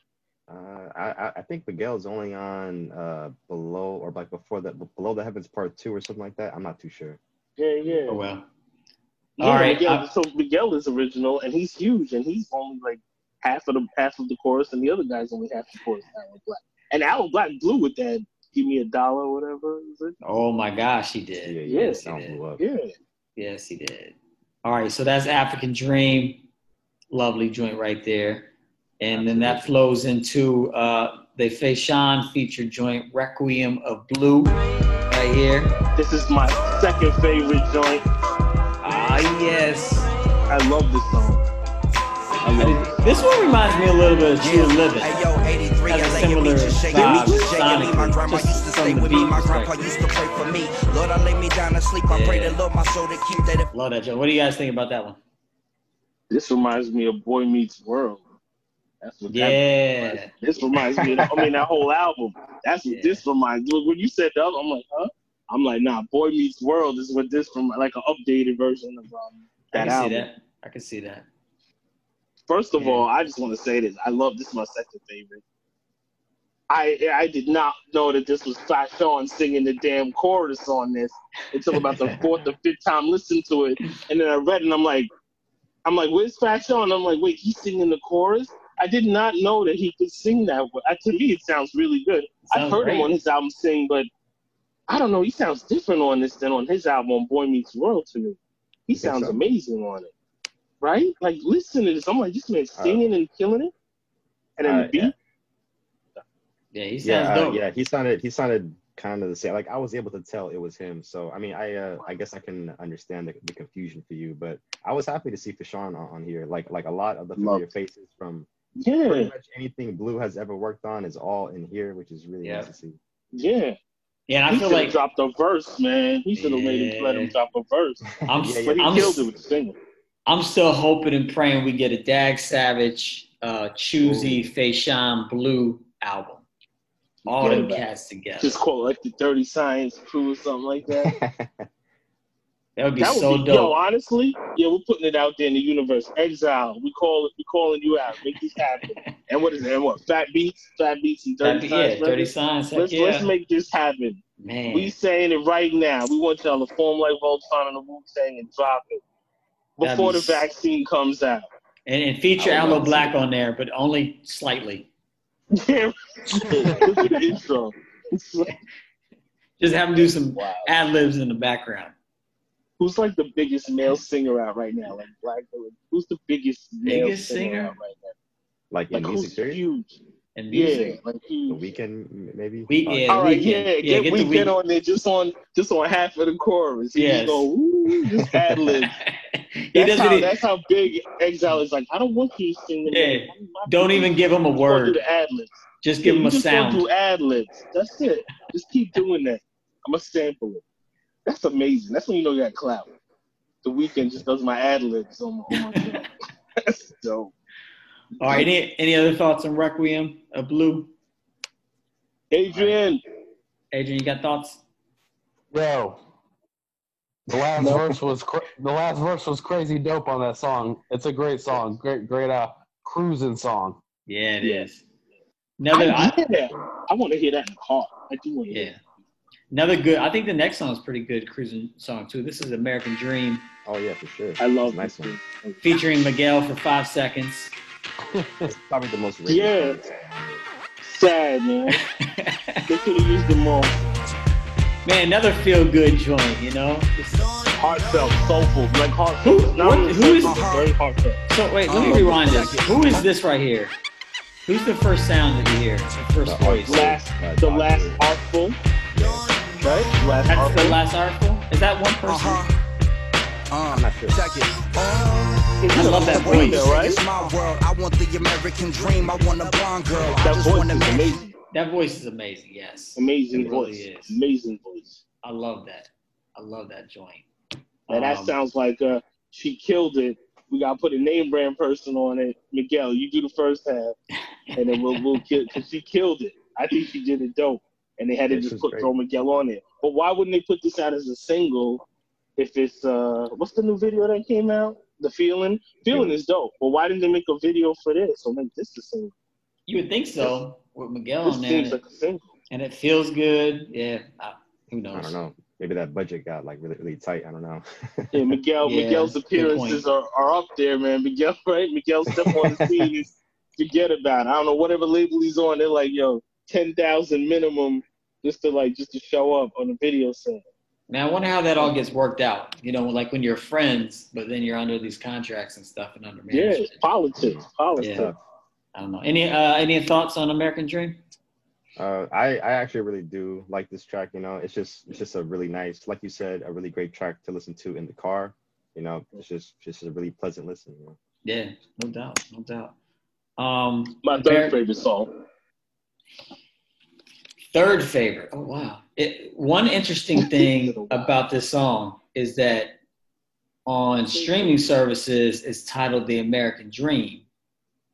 Uh, I I- I think Miguel's only on uh below or like before that below the heavens part two or something like that. I'm not too sure. Yeah, yeah. Oh well. Yeah, All right, Miguel, I- so Miguel is original, and he's huge, and he's only like half of the half of the chorus, and the other guy's only half the chorus. Aloe Blacc, and Aloe Blacc blew with that. Give me a dollar, whatever. Is it? Oh my gosh, he did. yeah, yes, he did. Yeah. Yes, he did. All right, so that's African Dream. Lovely joint right there. And then that flows into uh they Fashawn featured joint Requiem of Blue right here. This is my second favorite joint. Yes. I love this song. I love it. This one reminds me a little bit of True Living. Hey yo, 83, Has a similar me just shake vibe me, just shake me. My grandma just used to from stay the with me. My grandpa used to pray for me. Lord, I lay me down to sleep. I pray to Lord my soul to keep that. Love that Joe. What do you guys think about that one? This reminds me of Boy Meets World. That's what that Yeah. This reminds me of, I mean, that whole album. That's what Yeah. this reminds me When you said that, I'm like, huh? I'm like, nah, Boy Meets World is what this from, like an updated version of um, I that can album. see that. I can see that. First of Yeah. all, I just want to say this. I love this is my second favorite. I I did not know that this was Fashawn singing the damn chorus on this until about the (laughs) fourth or fifth time listening to it, and then I read it and I'm like, I'm like, where's Fashawn? I'm like, wait, he's singing the chorus. I did not know that he could sing that. To me, it sounds really good. I've heard great. him on his album sing, but I don't know. He sounds different on this than on his album Boy Meets World to me. He sounds so? amazing on it, right? Like listen to this. I'm like, this man singing and killing it, and then Uh, the beat. yeah. Yeah, he sounds Yeah, uh, yeah. He sounded he sounded kind of the same. Like I was able to tell it was him. So I mean, I uh, I guess I can understand the, the confusion for you, but I was happy to see Fashawn on, on here. Like like a lot of the familiar Love. faces from Yeah, pretty much anything Blu has ever worked on is all in here, which is really Yeah. nice to see. yeah. Yeah, and I he feel like dropped a verse, man. He should have made him let him drop a verse. (laughs) I'm, Yeah, But he I'm, killed it with singing. I'm still hoping and praying we get a Dag Savage, uh, Choosey, Fashawn Blu album. All Yeah, them but- cats together. Just call it like the Dirty Science Crew or something like that. (laughs) that would be that would so be, dope. yo, honestly, yeah, we're putting it out there in the universe. Exile, we call it, we calling you out. Make this happen. (laughs) and what is it? And what? Fat beats, fat beats, and dirty be- yeah, Dirty heck Let's yeah. let's make this happen. Man, We saying it right now. We want y'all to form like Voltron and the Wu Tang and drop it before be the vaccine comes out. and, and feature Aloe Blacc on there, but only slightly. Yeah, (laughs) look at the intro. (laughs) Just have him do some Wow. ad libs in the background. Who's like the biggest male singer out right now? Like Black. Who's the biggest male Biggest singer, singer? out right now? like in Like music who's period. huge? And Yeah, music. like The Weeknd maybe. We- yeah. All right, Weeknd. yeah, Yeah, get, get the Weeknd Week- on there just on just on half of the chorus. He Yes. just go ooh, just ad lib. (laughs) he That's doesn't. how that's how big Exile is. Like I don't want you to sing. the Yeah. name. Don't people even give him a just Do word. the ad libs. Just give him a just gonna sound. do ad libs. That's it. Just keep doing that. I'm gonna sample it. That's amazing. That's when you know you got clout. The Weeknd just does my ad libs on my, on my. (laughs) That's dope. All right. Any any other thoughts on Requiem? A Blue. Adrian, Adrian, you got thoughts? Yo, the last No. verse was cra- the last verse was crazy dope on that song. It's a great song, great great uh cruising song. Yeah, it Yeah. is. Another, I, I, I want to hear that in the car. I do want to hear yeah, another good. I think the next song is pretty good cruising song too. This is American Dream Oh yeah, for sure. I love It's a nice this one. featuring Miguel for five seconds. It's probably the most rated Yeah. song. Sad, man. (laughs) They could have used them more. Man, another feel good joint. You know. It's- Heartfelt, soulful, like heartfelt. Who- Not what- who is- very heartfelt. So wait, let me rewind this. Who is this right here? Who's the first sound that you hear? The first The voice. Last, Uh, the last artful, right? Last That's artful. the last article. Is that one person? Uh-huh. Uh, I'm not sure. check it. Oh, I love that voice. Window, right? It's my world. I want the American dream. I want a blonde girl. I That just voice want a is man. amazing. That voice is amazing. Yes. Amazing It really voice. is. Amazing voice. I love that. I love that joint. And that Um, sounds like uh, she killed it. We gotta put a name brand person on it. Miguel, you do the first half, and then we'll we'll kill because she killed it. I think she did it dope, and they had to This just put great. throw Miguel on it. But why wouldn't they put this out as a single? If it's uh, what's the new video that came out? The feeling, feeling Yeah. is dope. But why didn't they make a video for this or make this a single? You would think so with Miguel This on there, seems and, like a single. and it feels good. Yeah. I, who knows? I don't know. Maybe that budget got like really really tight. I don't know. Yeah, Miguel. (laughs) Yeah, Miguel's appearances are, are up there, man. Miguel, (laughs) right? Miguel step on the scene is forget about. It. I don't know whatever label he's on. They're like, yo, ten thousand minimum just to like just to show up on a video set. Man, I wonder how that all gets worked out. You know, like when you're friends, but then you're under these contracts and stuff and under Yeah, politics, politics. Yeah. I don't know. Any uh, any thoughts on American Dream? Uh, I I actually really do like this track. You know, it's just it's just a really nice, like you said, a really great track to listen to in the car. You know, it's just just a really pleasant listen. You know? Yeah, no doubt, no doubt. Um, My third favorite song. Third favorite. Oh wow! It, one interesting thing about this song is that on streaming services, it's titled "The American Dream."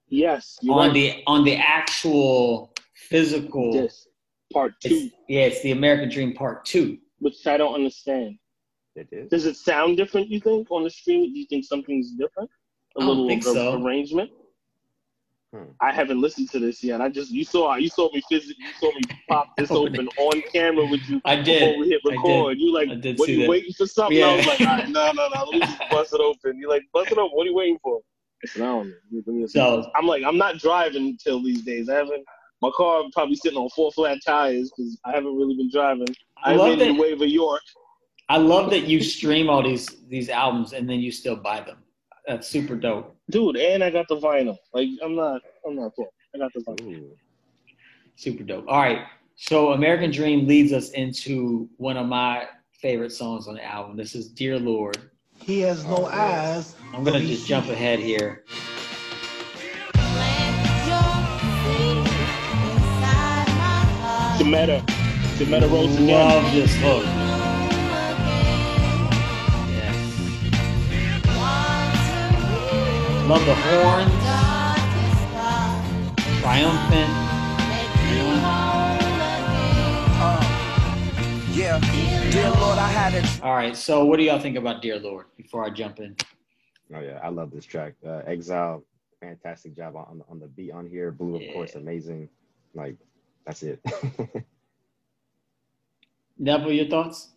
Yes, on right. the on the actual physical, This part two, it's, yeah, it's the American Dream Part Two. which I don't understand. It is. Does it sound different? You think on the stream? Do you think something's different? A I don't little think ar- so. arrangement. Hmm. I haven't listened to this yet. I just you saw you saw me physically you saw me pop this (laughs) open on camera with you I did. before we hit I did. record. You like I did what see you that. waiting for something? I was Yeah. like, all right, no, no, no, let me just bust it open. You like bust it open. What are you waiting for? I said, I don't know. Let me- let me- So- I'm like, I'm not driving until these days. I haven't. My car probably sitting on four flat tires because I haven't really been driving. I I, love made it that. way of York. I love that you stream all these these albums and then you still buy them. That's super dope. Dude, and I got the vinyl. Like I'm not, I'm not broke. I got the vinyl. Ooh. Super dope. All right. So American Dream leads us into one of my favorite songs on the album. This is Dear Lord. He has no oh, eyes. I'm gonna just jump ahead here. Jimetta, Jimetta Rose again. Love this hook. Love the horns. Triumphant. Yeah, dear Lord, I had it. All right. So what do y'all think about Dear Lord before I jump in? Oh yeah, I love this track. Uh, Exile, fantastic job on on the beat on here. Blu, of Yeah. course, amazing. Like that's it. (laughs) Neville, your thoughts?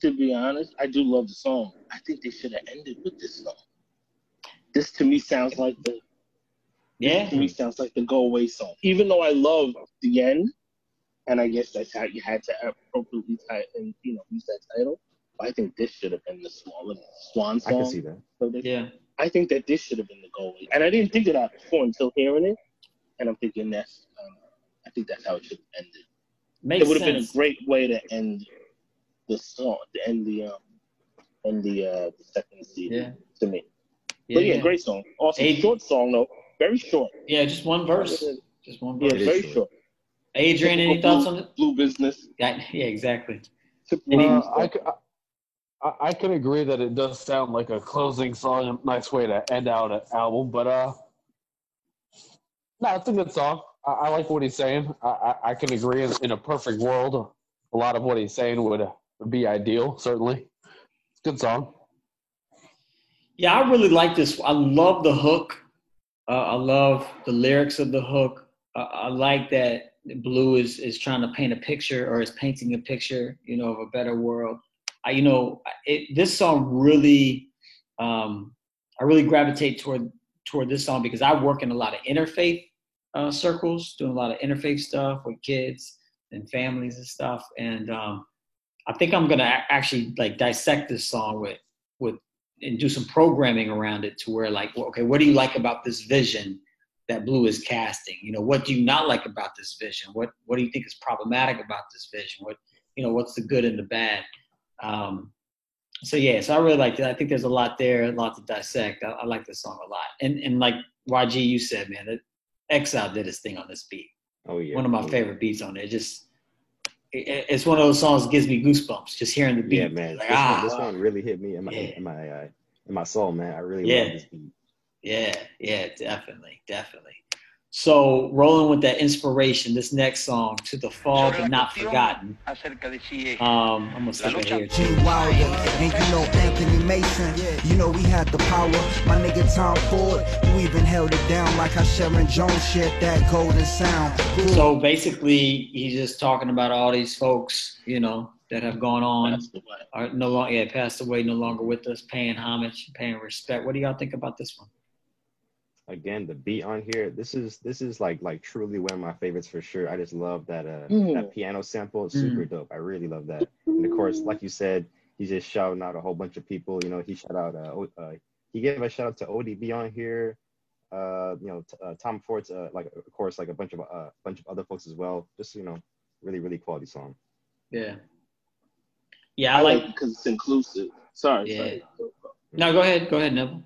To be honest, I do love the song. I think they should have ended with this song. This to me sounds like the Yeah. to me sounds like the go away song. Even though I love the end, and I guess that's how you had to appropriately tie and you know use that title. I think this should have been the swan, swan I can see that. So they- Yeah. I think that this should have been the go away, and I didn't think of that before until hearing it, and I'm thinking that's um, I think that's how it should have ended. Makes it would have been a great way to end the song, to end the um, end the uh, the second season Yeah. to me. Yeah, but yeah, yeah. great song. Also, Eight- short song though, very short. Yeah, just one verse. Just one verse. is very short. short. Adrian, any Typical thoughts Blu, on it? Blu business? Yeah, yeah, exactly. Typical Any- Blu Uh, I, stuff. c- I, I can agree that it does sound like a closing song, a nice way to end out an album. But uh, no, it's a good song. I, I like what he's saying. I, I, I can agree. In, in a perfect world, a lot of what he's saying would, would be ideal. Certainly, it's a good song. Yeah, I really like this. I love the hook. Uh, I love the lyrics of the hook. I like that Blu is is trying to paint a picture or is painting a picture, you know, of a better world. I, you know, it, this song really, um, I really gravitate toward toward this song because I work in a lot of interfaith uh, circles, doing a lot of interfaith stuff with kids and families and stuff, and um, I think I'm gonna actually like dissect this song with with and do some programming around it to where like okay what do you like about this vision that Blu is casting? You know what do you not like about this vision? What what do you think is problematic about this vision? What you know what's the good and the bad? Um so yeah so i really like that. I think there's a lot there a lot to dissect. I, I like this song a lot. And and like yg you said man that exile did his thing on this beat. Oh yeah. one of my Oh, yeah. favorite beats on it just it, it's one of those songs that gives me goosebumps just hearing the beat Yeah, man. like, this, ah, one, this one really hit me in my Yeah. in my uh, in my soul, man. I really Yeah. love this beat. Yeah, yeah, definitely, definitely. So rolling with that inspiration, this next song, "To the Fall but Not Forgotten." Um, I'm gonna stick it here too. Wilder, and you know Anthony Mason. You know we had the power. My nigga Tom Ford, you even held it down like how Sharon Jones shared that golden sound. So basically, he's just talking about all these folks, you know, that have gone on, That's the way. are no longer, yeah, passed away, no longer with us, paying homage, paying respect. What do y'all think about this one? Again, the beat on here. This is this is like like truly one of my favorites for sure. I just love that uh Mm. that piano sample. It's super dope. I really love that. And of course, like you said, he's just shouting out a whole bunch of people. You know, he shout out uh, uh he gave a shout out to ODB on here. Uh, you know, t- uh, Tom Ford's uh, like of course like a bunch of uh bunch of other folks as well. Just you know, really really quality song. Yeah, yeah, I I like like. because it's inclusive. Sorry, Yeah. sorry. No, go ahead, go ahead, Neville.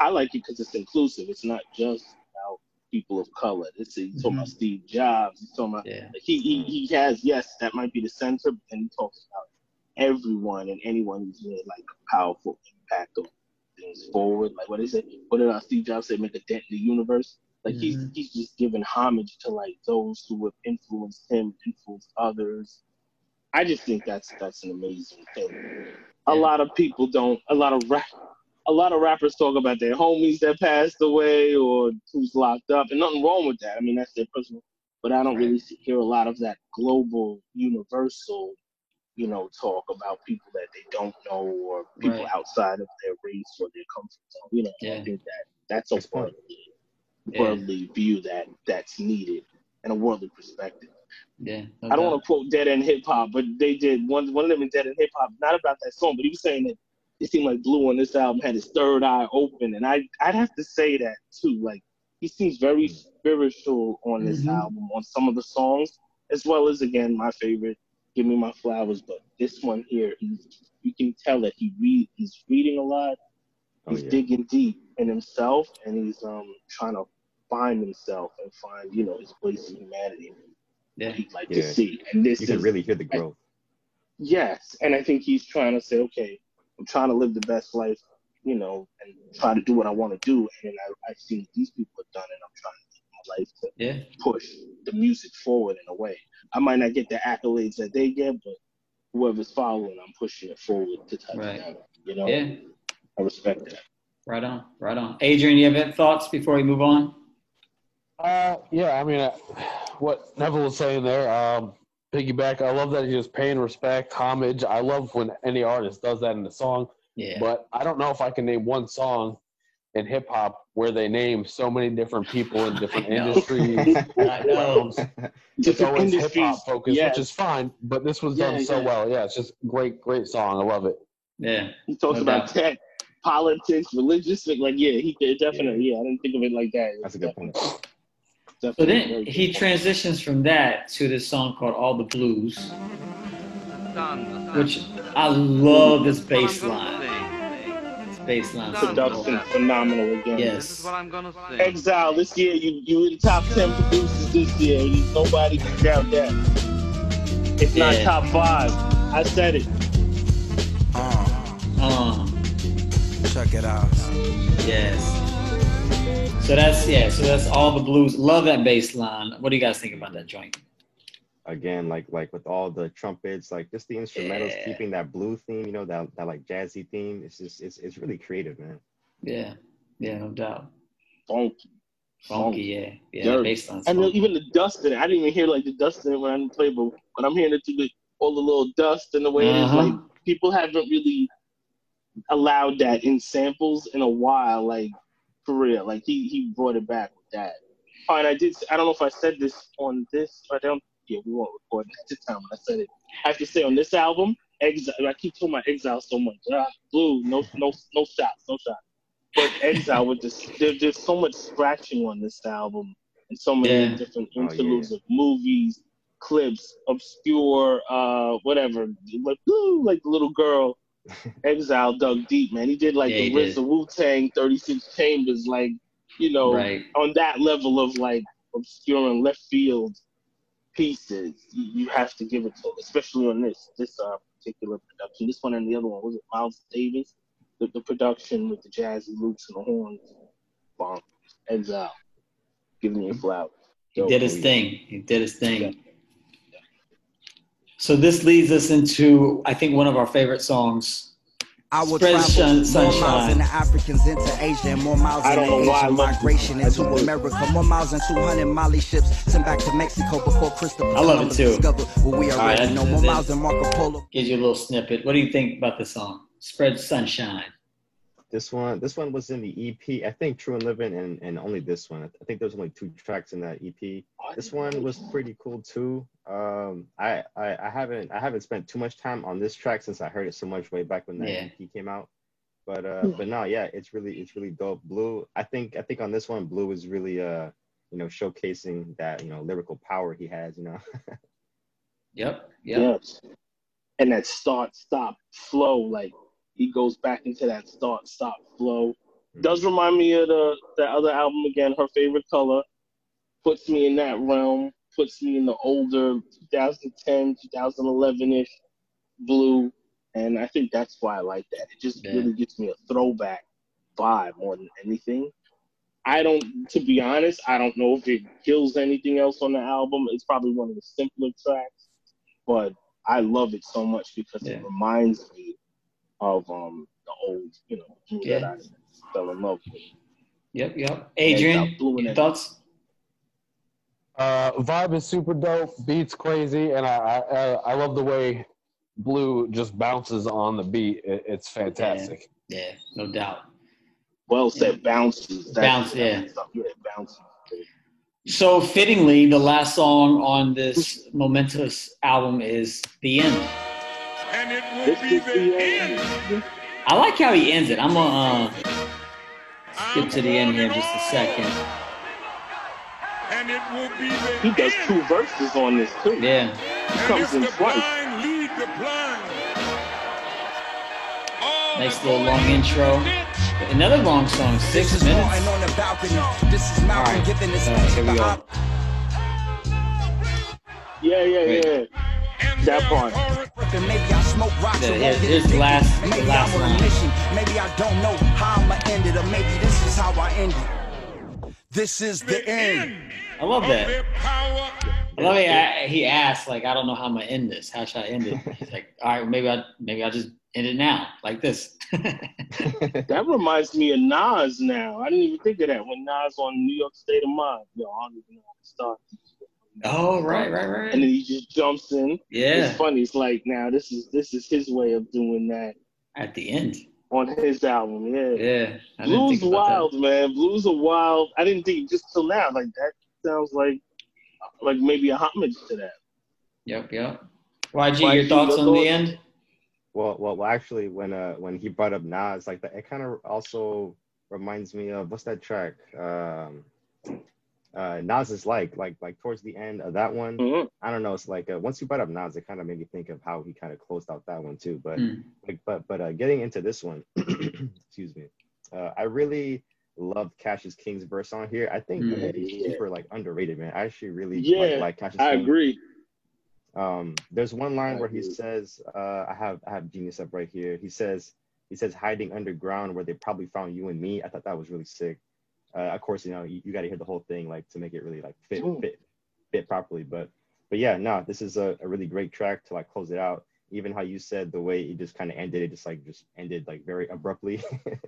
I like it because it's inclusive. It's not just about people of color. It's he's talking about Steve Jobs. He's talking about Yeah, he, he he has yes, that might be the center, but then he talks about everyone and anyone who's made like a powerful impact on things forward. Like what is it? What did uh, Steve Jobs say? Make a dent in the universe. Like he's Mhm. he's just giving homage to like those who have influenced him, influenced others. I just think that's that's an amazing thing. A lot of people don't. A lot of rap. A lot of rappers talk about their homies that passed away or who's locked up, and nothing wrong with that. I mean, that's their personal. But I don't really hear a lot of that global, universal, you know, talk about people that they don't know or people Right. outside of their race or their comfort zone. You know, Yeah. I think that that's a point. worldly, Yeah. view that that's needed and a worldly perspective. Yeah. no I don't want to quote Dead End Hip Hop, but they did one one of them in Dead End Hip Hop, not about that song, but he was saying that it seemed like Blu on this album had his third eye open, and I I'd have to say that too. Like he seems very spiritual on this Mhm. album, on some of the songs, as well as again my favorite, "Give Me My Flowers." But this one here, he's, you can tell that he read he's reading a lot, Oh he's yeah. digging deep in himself, and he's um trying to find himself and find you know his place in humanity. Yeah. He'd like Yeah. to see, and this You is can really hear the growth. Yes, and I think he's trying to say, okay, I'm trying to live the best life, you know, and try to do what I want to do. And I, I see what these people have done, and I'm trying to live my life to Yeah. push the music forward in a way. I might not get the accolades that they get, but whoever's following, I'm pushing it forward to touch Right. them. You know, Yeah. I respect that. Right on. Right on. Adrian, you have any thoughts before we move on? Uh, yeah, I mean, uh, what Neville was saying there, um, piggyback. I love that he was paying respect, homage. I love when any artist does that in a song. Yeah. But I don't know if I can name one song in hip hop where they name so many different people in different I industries. (laughs) I know. (laughs) It's Different always hip hop focused, yes. which is fine. But this was Yeah, done so yeah. well. Yeah, it's just great, great song. I love it. Yeah. He talks No about doubt. tech, politics, religious, like yeah, he did definitely. Yeah, I didn't think of it like that. That's a good point. So Definitely then he transitions from that to this song called All the Blues, which I love this bass line. This bass line. so production phenomenal again. Yes. Exile this year, you you in the top ten producers this year. Nobody can doubt that. It's not top five. I said it. Uh, Uh, check it out. yes. So that's yeah. So that's all the blues. Love that bass line. What do you guys think about that joint? Again, like like with all the trumpets, like just the instrumentals, Yeah. keeping that blue theme, you know, that that like jazzy theme. It's just it's it's really creative, man. Yeah. Yeah. No doubt. Funky. Funky. Yeah. Yeah. The bass line's And funky. even the dust in it. I didn't even hear like the dust in it when I didn't but when I'm hearing it through the all the little dust and the way it is, Uh-huh. like people haven't really allowed that in samples in a while, like for real. Like he he brought it back with that. Oh, and I did. I don't know if I said this on this. I don't. Yeah, we won't record at the time when I said it. I have to say on this album, Exile. I keep talking about Exile so much. Ah, Blu, no, no, no shots, no shots. But Exile with just there, there's so much scratching on this album, and so many Yeah. different Oh, yeah. interludes of movies, clips, obscure, uh, whatever, like Blue, like the little girl. Exile dug deep, man. He did like Yeah, the he RZA. Wu Tang 36 Chambers, like you know, Right. on that level of like obscure and left field pieces, you, you have to give it to especially on this this uh, particular production. This one and the other one was it Miles Davis, the, the production with the jazzy loops and the horns, bonk, Exile, giving me a flower. He did his thing. He did his thing. So this leads us into, I think, one of our favorite songs. I will Spread travel sun- more miles sunshine. than the Africans into Asia and more miles I than don't the know why Asian migration into. America. More miles than 200 Mali ships sent back to Mexico before Christopher I love it Columbus too. discovered what we All right, know. More miles than Marco Polo. Gives you a little snippet. What do you think about the song? Spread sunshine. This one, this one was in the EP. I think True and Living, and and only this one. I think there's only two tracks in that EP. This one was pretty cool too. Um, I, I I haven't I haven't spent too much time on this track since I heard it so much way back when that Yeah. EP came out. But uh, but no, yeah, it's really it's really dope. Blu, I think I think on this one, Blu is really uh, you know, showcasing that you know lyrical power he has. You know. (laughs) Yep. Yep. Yes. And that start stop flow, like he goes back into that start stop flow. Mm-hmm. Does remind me of the the other album again, her favorite color. Puts me in that realm, puts me in the older 2010, 2011 ish Blu. And I think that's why I like that. It just Yeah. really gives me a throwback vibe more than anything. I don't, to be honest, I don't know if it kills anything else on the album. It's probably one of the simpler tracks, but I love it so much because Yeah. it reminds me of um the old, you know, Yeah. that I fell in love with. Yep, yep. Adrian, got blue in your thoughts? Uh, vibe is super dope. Beats crazy, and I, I I- I love the way Blu just bounces on the beat. It, it's fantastic. Yeah, no doubt. Well said, bounces. Bounce, yeah. yeah, bounces. So fittingly, the last song on this momentous album is "The End." And it will This be the the end. end. I like how he ends it. I'm gonna uh, skip to the end here just a second. And it will be the He does end. two verses on this too. Yeah, He comes in twice. blind lead the blind. Nice little long intro. Another long song, six This minutes. Martin on the balcony. This is Malcolm Alright, giving his uh, here we go. Yeah, yeah, Wait. yeah. That there's part. Horror- And maybe I smoke rocks Yeah, and here- won't get here's the addicted. last- Maybe last I'm on line. a mission. Maybe I don't know how I'ma end it, or maybe this is how I end it. This is the end. I love that. their power. I love it. He asked, like, I don't know how I'm gonna end this. How should I end it? He's like, all right, maybe I maybe I'll just end it now, like this. (laughs) That reminds me of Nas now. I didn't even think of that when Nas on New York State of Mind. Yo, I don't even know how to start. Oh, right, right, right. And then he just jumps in. Yeah, It's funny. It's like now this is this is his way of doing that at the end. on his album. Yeah. Yeah, Blues think about that. wild, man. Blues are wild. I didn't think just till now. Like that sounds like like maybe a homage to that. Yep, yep. YG, YG, your thoughts on the end? Well, well, well, actually, when uh when he brought up Nas, like that, it kind of also reminds me of what's that track? Um, uh, Nas is like like like towards the end of that one. Mhm. I don't know. It's like uh, once you brought up Nas, it kind of made me think of how he kind of closed out that one too. But Hmm. like, but but uh, getting into this one, (clears throat) excuse me, uh, I really loved Cashus King's verse on here. I think Mm. he's super like underrated, man. I actually really Yeah, like, like Cashus I King. agree. Um, there's one line I where he says, uh, I have I have genius up right here. He says, he says, hiding underground where they probably found you and me. I thought that was really sick. Uh, of course, you know, you, you got to hear the whole thing like to make it really like fit fit fit properly. But but yeah, no, this is a, a really great track to like close it out. Even how you said the way it just kind of ended, it just like just ended like very abruptly,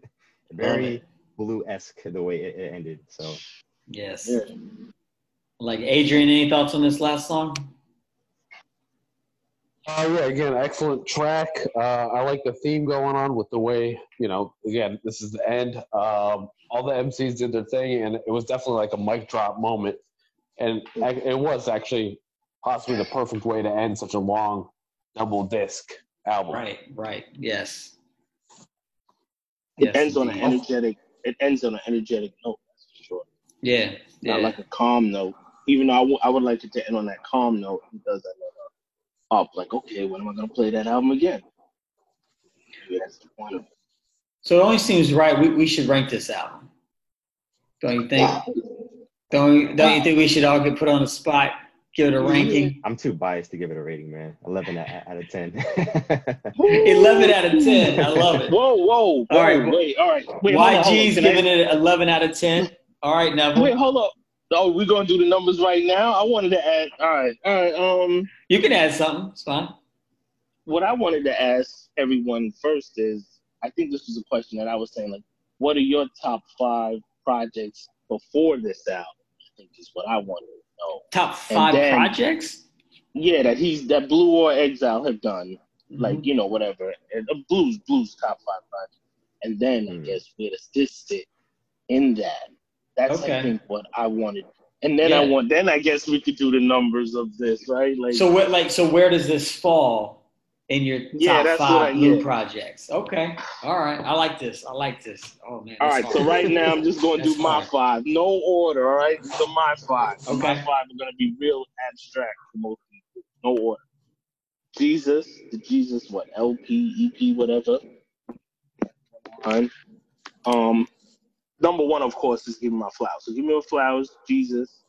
(laughs) very blue esque the way it, it ended. So Yes. Yeah. Like Adrian, any thoughts on this last song? Uh, yeah, again, excellent track. Uh, I like the theme going on with the way, you know, again, this is the end. Um, all the MCs did their thing, and it was definitely like a mic drop moment. And it was actually possibly the perfect way to end such a long double disc album. Right, right. Yes. It Yes, ends on an energetic. It ends on an energetic note. That's for sure. Yeah. Yeah. Not like a calm note. Even though I, w- I would like it to end on that calm note, he does that note up. Like, okay, when am I gonna play that album again? Maybe that's the point of it. so it only seems right. We, we should rank this album. Don't you think? Don't you, don't you think we should all get put on the spot, give it a ranking? (laughs) I'm too biased to give it a rating, man. 11 out, out of 10. (laughs) 11 out of 10. I love it. Whoa, whoa, whoa, All right, wait, all right. Wait, hold on, hold. YG's I- giving it 11 out of 10. All right, now. Wait, hold up. Oh, we're gonna do the numbers right now. I wanted to add. All right, all right. Um, You can add something. It's fine. what I wanted to ask everyone first is, I think this was a question that I was saying, like, what are your top five projects before this album? I think is what I wanted to know. Top five then- projects? Yeah, that he's that Blu or Exile have done, Mm-hmm. like you know whatever, and, uh, blues, blues top five projects, and then I Hmm. guess where does this sit in that? That's Okay. I think what I wanted, and then I want, then I guess we could do the numbers of this, right? Like, So what like so where does this fall in your Yeah, top five yeah. projects? Okay. All right. I like this. I like this. Oh man. all right, so right now I'm just going (laughs) to do my hard. five, no order. All right, So my five. Okay. My five are going to be real abstract for most people, no order. Jesus, the Jesus, what LP, EP, whatever. Fine. Um, number one, of course, is give me my flowers. So give me my flowers, Jesus.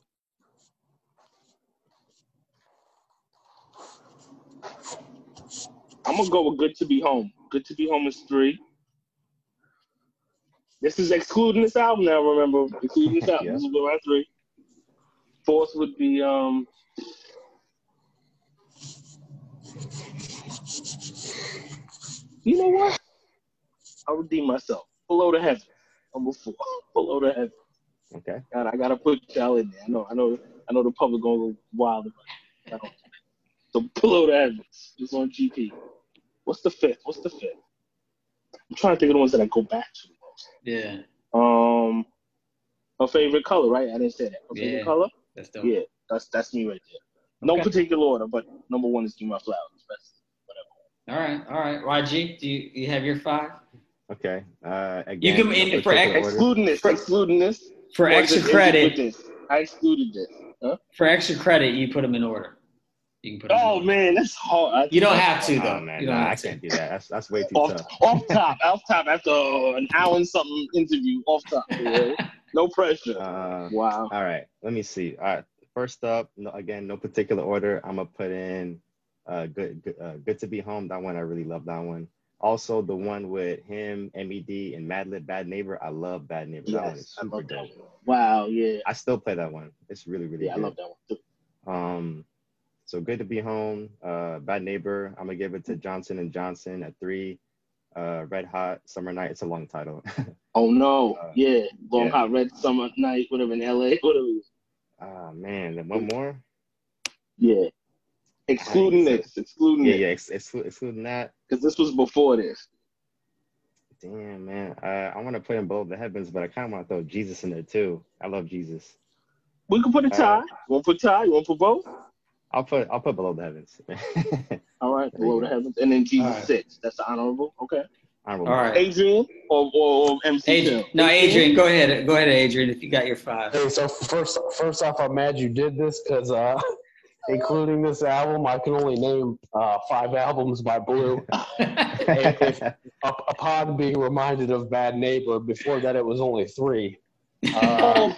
I'm gonna go with Good to Be Home. Good to Be Home is three. This is excluding this album now. Remember, excluding this (laughs) album. Yeah. This is my three. Fourth would be um. You know what? I'll redeem myself. Below the Heavens. Number four. Below the Heavens. Okay. God, I gotta put y'all in there. I know, I know, I know the public gonna go wild about it. I So Below the Heavens is on GP. What's the fifth? What's the fifth? I'm trying to think of the ones that I go back to. Yeah, Um, her favorite color, right? I didn't say that. Her favorite Yeah. color? that's dope. Yeah, that's that's me right there. No particular order, but number one is Give My Flowers. That's All right, all right. YG, do you, you have your five? Okay. Uh, again, You can- no in- for ex- excluding this, For excluding this. For extra it- is it credit. I excluded this. Huh? for extra credit, you put them in order. You can put 'em in Oh order. man, that's hard. I- You don't have to Oh though. man, you don't nah, I to. can't do that. That's that's way too off, tough. off top, off top after an hour and something interview, off top. yeah. No pressure. Uh, Wow. all right. Let me see. All right. First up, no, again, no particular order. I'm gonna put in uh, good, good, uh, good to be home. That one, I really love that one. Also, the one with him, Med, and Madlib, Bad Neighbor. I love Bad Neighbor. that one is Yes, I super love that dope. one. Wow. Yeah. I still play that one. It's really, really good. I love that one too. Um, so good to be home. Uh, Bad Neighbor. I'm gonna give it to Johnson and Johnson at three. Uh, Red Hot Summer Night. It's a long title. (laughs) Oh no. Uh, yeah. Long yeah. hot red summer night, whatever in LA, (laughs) whatever. Ah man, then one more. Yeah. Excluding this, excluding Yeah, this, yeah. Ex- exclu- excluding that. because this was before this. Damn man, uh, I want to put in both the heavens, but I kind of want to throw Jesus in there too. I love Jesus. We can put a Uh, tie. you want to put tie? You want to put both? I'll put I'll put below the heavens. (laughs) All right. There you Below the heavens, and then Jesus All right. six. That's the honorable. Okay. Honorable All right. Adrian or or, or MC. Adrian, no, Adrian, go ahead. Go ahead, Adrian, if you got your five. Hey, so first, first off, I'm mad you did this because, uh, (laughs) including this album, I can only name uh, five albums by Blu. (laughs) If, upon being reminded of Bad Neighbor, before that it was only three. Uh,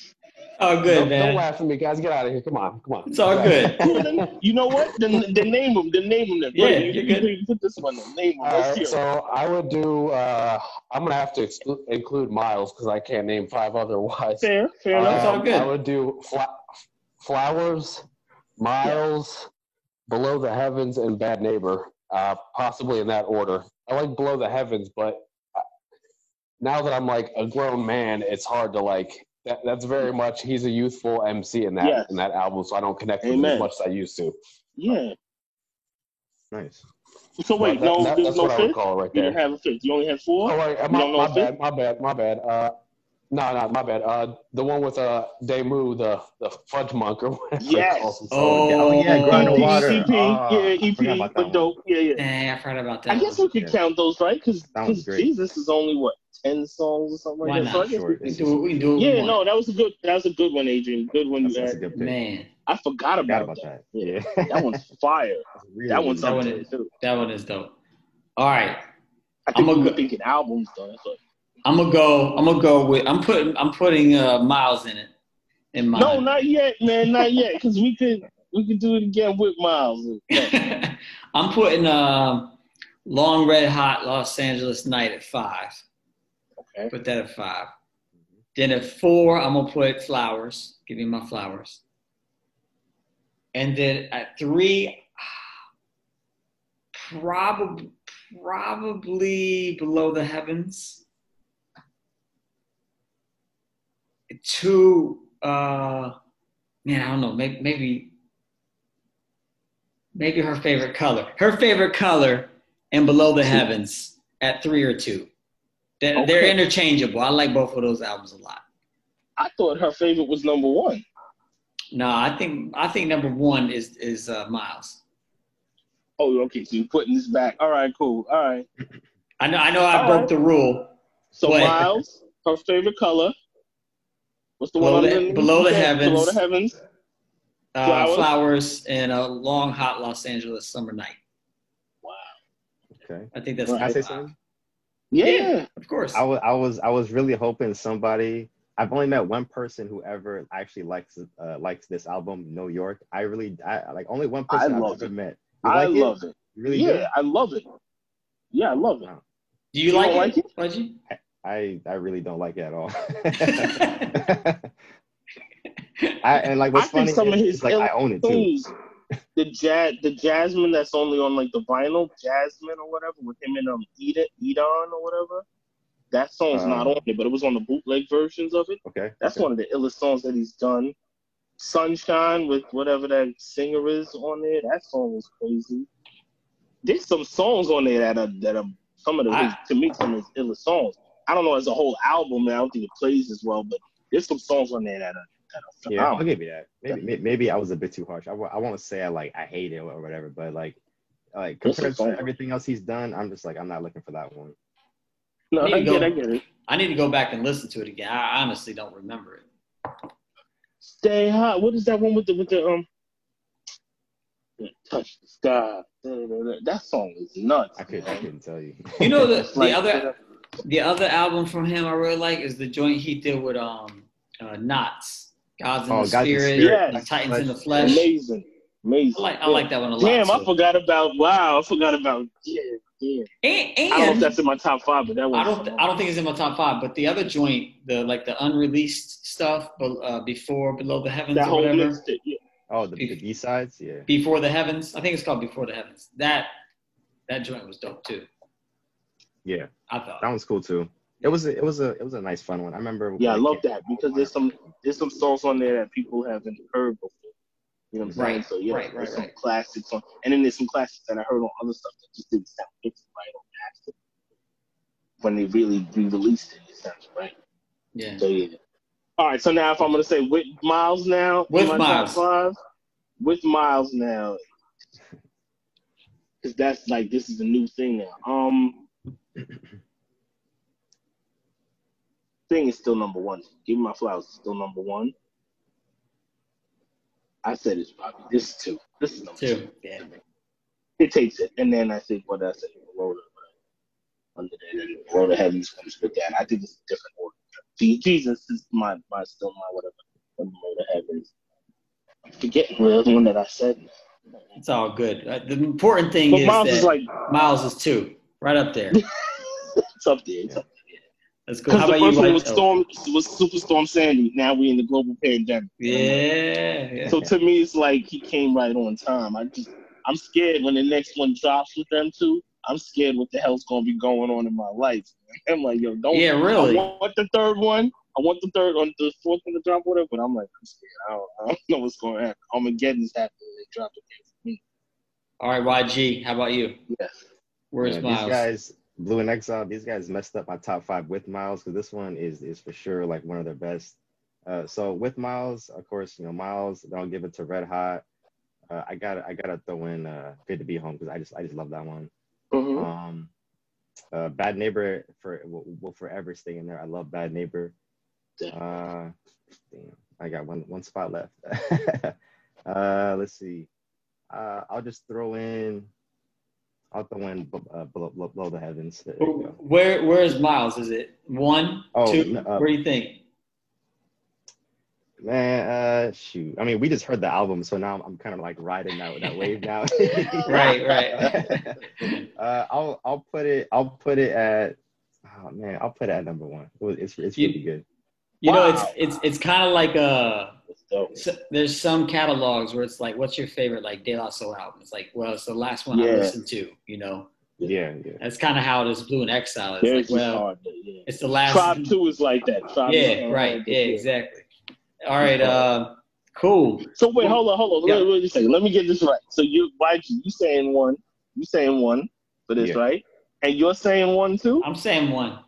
(laughs) oh, good, don't, man. don't laugh at me, guys. Get out of here. Come on, come on. It's all good. (laughs) You know what? Then, then name them. Then name them. Then. Yeah, Right, you, you're you, put this one. Then. Name them. All right, so I would do. Uh, I'm gonna have to exclu- include Miles because I can't name five otherwise. Fair, fair Um, enough. It's all good. I would do fla- Flowers, Miles, Below the Heavens, and Bad Neighbor, uh, possibly in that order. I like Below the Heavens, but uh, now that I'm like a grown man, it's hard to like. That, that's very much he's a youthful MC in that Yes. in that album, so I don't connect with him as much as I used to. Yeah. nice. So wait, But that- no, that- there's no what fifth. call it right You there. didn't have a fifth. You only had four. Oh wait, my, don't know my a fifth? bad, my bad, my bad. Uh, no, no, my bad. Uh, the one with uh Damu, the the Fudgemunk or whatever. he Yes. calls. Oh, Oh yeah, grind the EP, water. EP, Oh, yeah, EP, forgot about that but dope. Yeah, yeah. Dang, I forgot about that. I guess we could count those, right? Because That. Jesus is only what ten songs or something Why like that. So I not? guess Sure, we we can can do it. We do it. Yeah, no, that was a good. That was a good one, Adrian. Good one That's, that's a good pick. man, I forgot Forgot about, about that. that. Yeah, Yeah. (laughs) that one's fire. Really, That one's That one there is- too. that one is dope. All right, I think I'm a we were thinking albums though. I'm gonna go. I'm gonna go with. I'm putting. I'm putting uh, Miles in it. In mine. No, not yet, man, not yet. Because we could we could do it again with Miles. (laughs) I'm putting um, Long Red Hot Los Angeles Night at five. Okay. Put that at five. Then at four, I'm gonna put Flowers. Give me my flowers. And then at three, (sighs) probably probably below the heavens. Two, uh, man, I don't know. Maybe, maybe, maybe her favorite color. Her favorite color, and below the heavens at three or two. They're, they're interchangeable. I like both of those albums a lot. I thought her favorite was number one. No, I think I think number one is is uh, Miles. Oh, okay. So you're putting this back. All right, cool. All right. I know I know I All broke right. the rule. So What? Miles, her favorite color. What's the Below one the- on the Below the Heavens. Below the heavens. Uh, Flowers? flowers. and a long hot Los Angeles summer night. Wow. Okay. I think that's Can Can I say something? Yeah. Yeah. Of course. I was I was I was really hoping somebody. I've only met one person who ever actually likes uh, likes this album, NoYork. I really I like only one person I've love ever it. met. You I like love it. You Really yeah, good? I love it. Yeah, I love it. Wow. Do you, You like, don't like it? Budgie? I I really don't like it at all. (laughs) I and like what's I funny some of is, his is, like I own it too. The jazz, the Jasmine that's only on like the vinyl, Jasmine or whatever, with him and um Eda, Edon or whatever. That song's Um, not on it, but it was on the bootleg versions of it. Okay. That's okay. one of the illest songs that he's done. Sunshine with whatever that singer is on there. That song was crazy. There's some songs on there that are that are some of the I- to me some of his illest songs. I don't know as a whole album. I don't think it plays as well, but there's some songs on there that are that are Yeah, I'll give you that. Maybe may- maybe I was a bit too harsh. I, wa- I won't say I like I hate it or whatever, but like like compared to everything else he's done, I'm just like I'm not looking for that one. No, There I get, go. I get it. I need to go back and listen to it again. I honestly don't remember it. Stay hot. What is that one with the with the um? Touch the sky. That song is nuts. I could I couldn't tell you. You know the (laughs) the like- other the other album from him I really like is the joint he did with um uh, Nottz, Gods in Oh, the Gods in the Spirit, Spirit. and Titans in the Flesh. Flesh. Amazing, amazing. I like I like that one a lot. Damn, I forgot about. Wow, I forgot about. Yeah, yeah. And, I don't know if that's in my top five, but that was. I don't I don't think it's in my top five, but the other joint, the like the unreleased stuff, but uh, before Below the Heavens that or whatever, mixtape. Yeah. Oh, the, the B sides, yeah. Before the Heavens. I think it's called Before the Heavens. That that joint was dope too. Yeah. I thought. That one's cool too. It was a, it was a it was a nice fun one. I remember Yeah, I love that because there's some there's some songs on there that people haven't heard before. You know what I'm saying? Right, So yeah, right, there's right, some right. classics on, and then there's some classics that I heard on other stuff that just didn't sound mixed right on accident. When they really re-released it, it sounds right. Yeah. So yeah. All right, so now if I'm gonna say with Miles now, in With my Miles. top five, with Miles now, because that's like this is a new thing now. Um, (clears throat) thing is still number one. Give me my flowers is still number one. I said it's probably this is two. This is number two. Two. Yeah. It takes it, and then I think what I said, the under there, and below the heavens comes with that. I think it's a different order. Jesus is my my still my whatever. And the heavens. I'm forgetting the other one that I said. It's all good. Uh, the important thing But is Miles that is like Miles is two, right up there. (laughs) it's up there. It's up That's good. How Because the about you, first one was Storm was Superstorm Sandy. Now we in the global pandemic. Yeah. yeah. So to me, it's like he came right on time. I just I'm scared when the next one drops with them too. I'm scared what the hell's gonna be going on in my life. (laughs) I'm like, yo, don't. Yeah, really. I want the third one. I want the third on the fourth one to drop, whatever. But I'm like, I'm scared. I don't, I don't (laughs) know what's going to happen. Armageddon's happening. They drop it for me. All right, YG. How about you? Yes. Where's Yeah, Miles? These guys, Blu and Exile, these guys messed up my top five with Miles because this one is is for sure like one of their best. Uh, so with Miles, of course, you know Miles. I'll give it to Red Hot. Uh, I got I gotta throw in uh, Good to Be Home because I just I just love that one. Mhm. Um, uh, Bad Neighbor for will, will forever stay in there. I love Bad Neighbor. Uh, damn, I got one one spot left. (laughs) uh, let's see. Uh, I'll just throw in. I'll throw in uh, below, below, the heavens. Where Where is Miles? Is it one, Oh, two? uh, Where do you think? Man, uh, shoot. I mean, we just heard the album, so now I'm kind of like riding that that wave now. (laughs) (laughs) Right, right. (laughs) uh, I'll I'll put it I'll put it at oh man I'll put it at number one. It's it's You- really good. You know, it's it's it's kind of like uh That's dope. so, there's some catalogs where it's like, what's your favorite like De La Soul album? It's like, well, it's the last one I listened to. You know, Yeah, yeah. that's kind of how this Blu and Exile is. Theirs Like, well, hard. Yeah. it's the last. Tribe Two is like that. Tribe Yeah, hard right. to- Yeah, exactly. All right. Uh, cool. So wait, hold on, hold on. Yeah. Wait, wait a second. Let me get this right. So you, YG, you saying one? You saying one for this, Yeah. right? And you're saying one too? I'm saying one.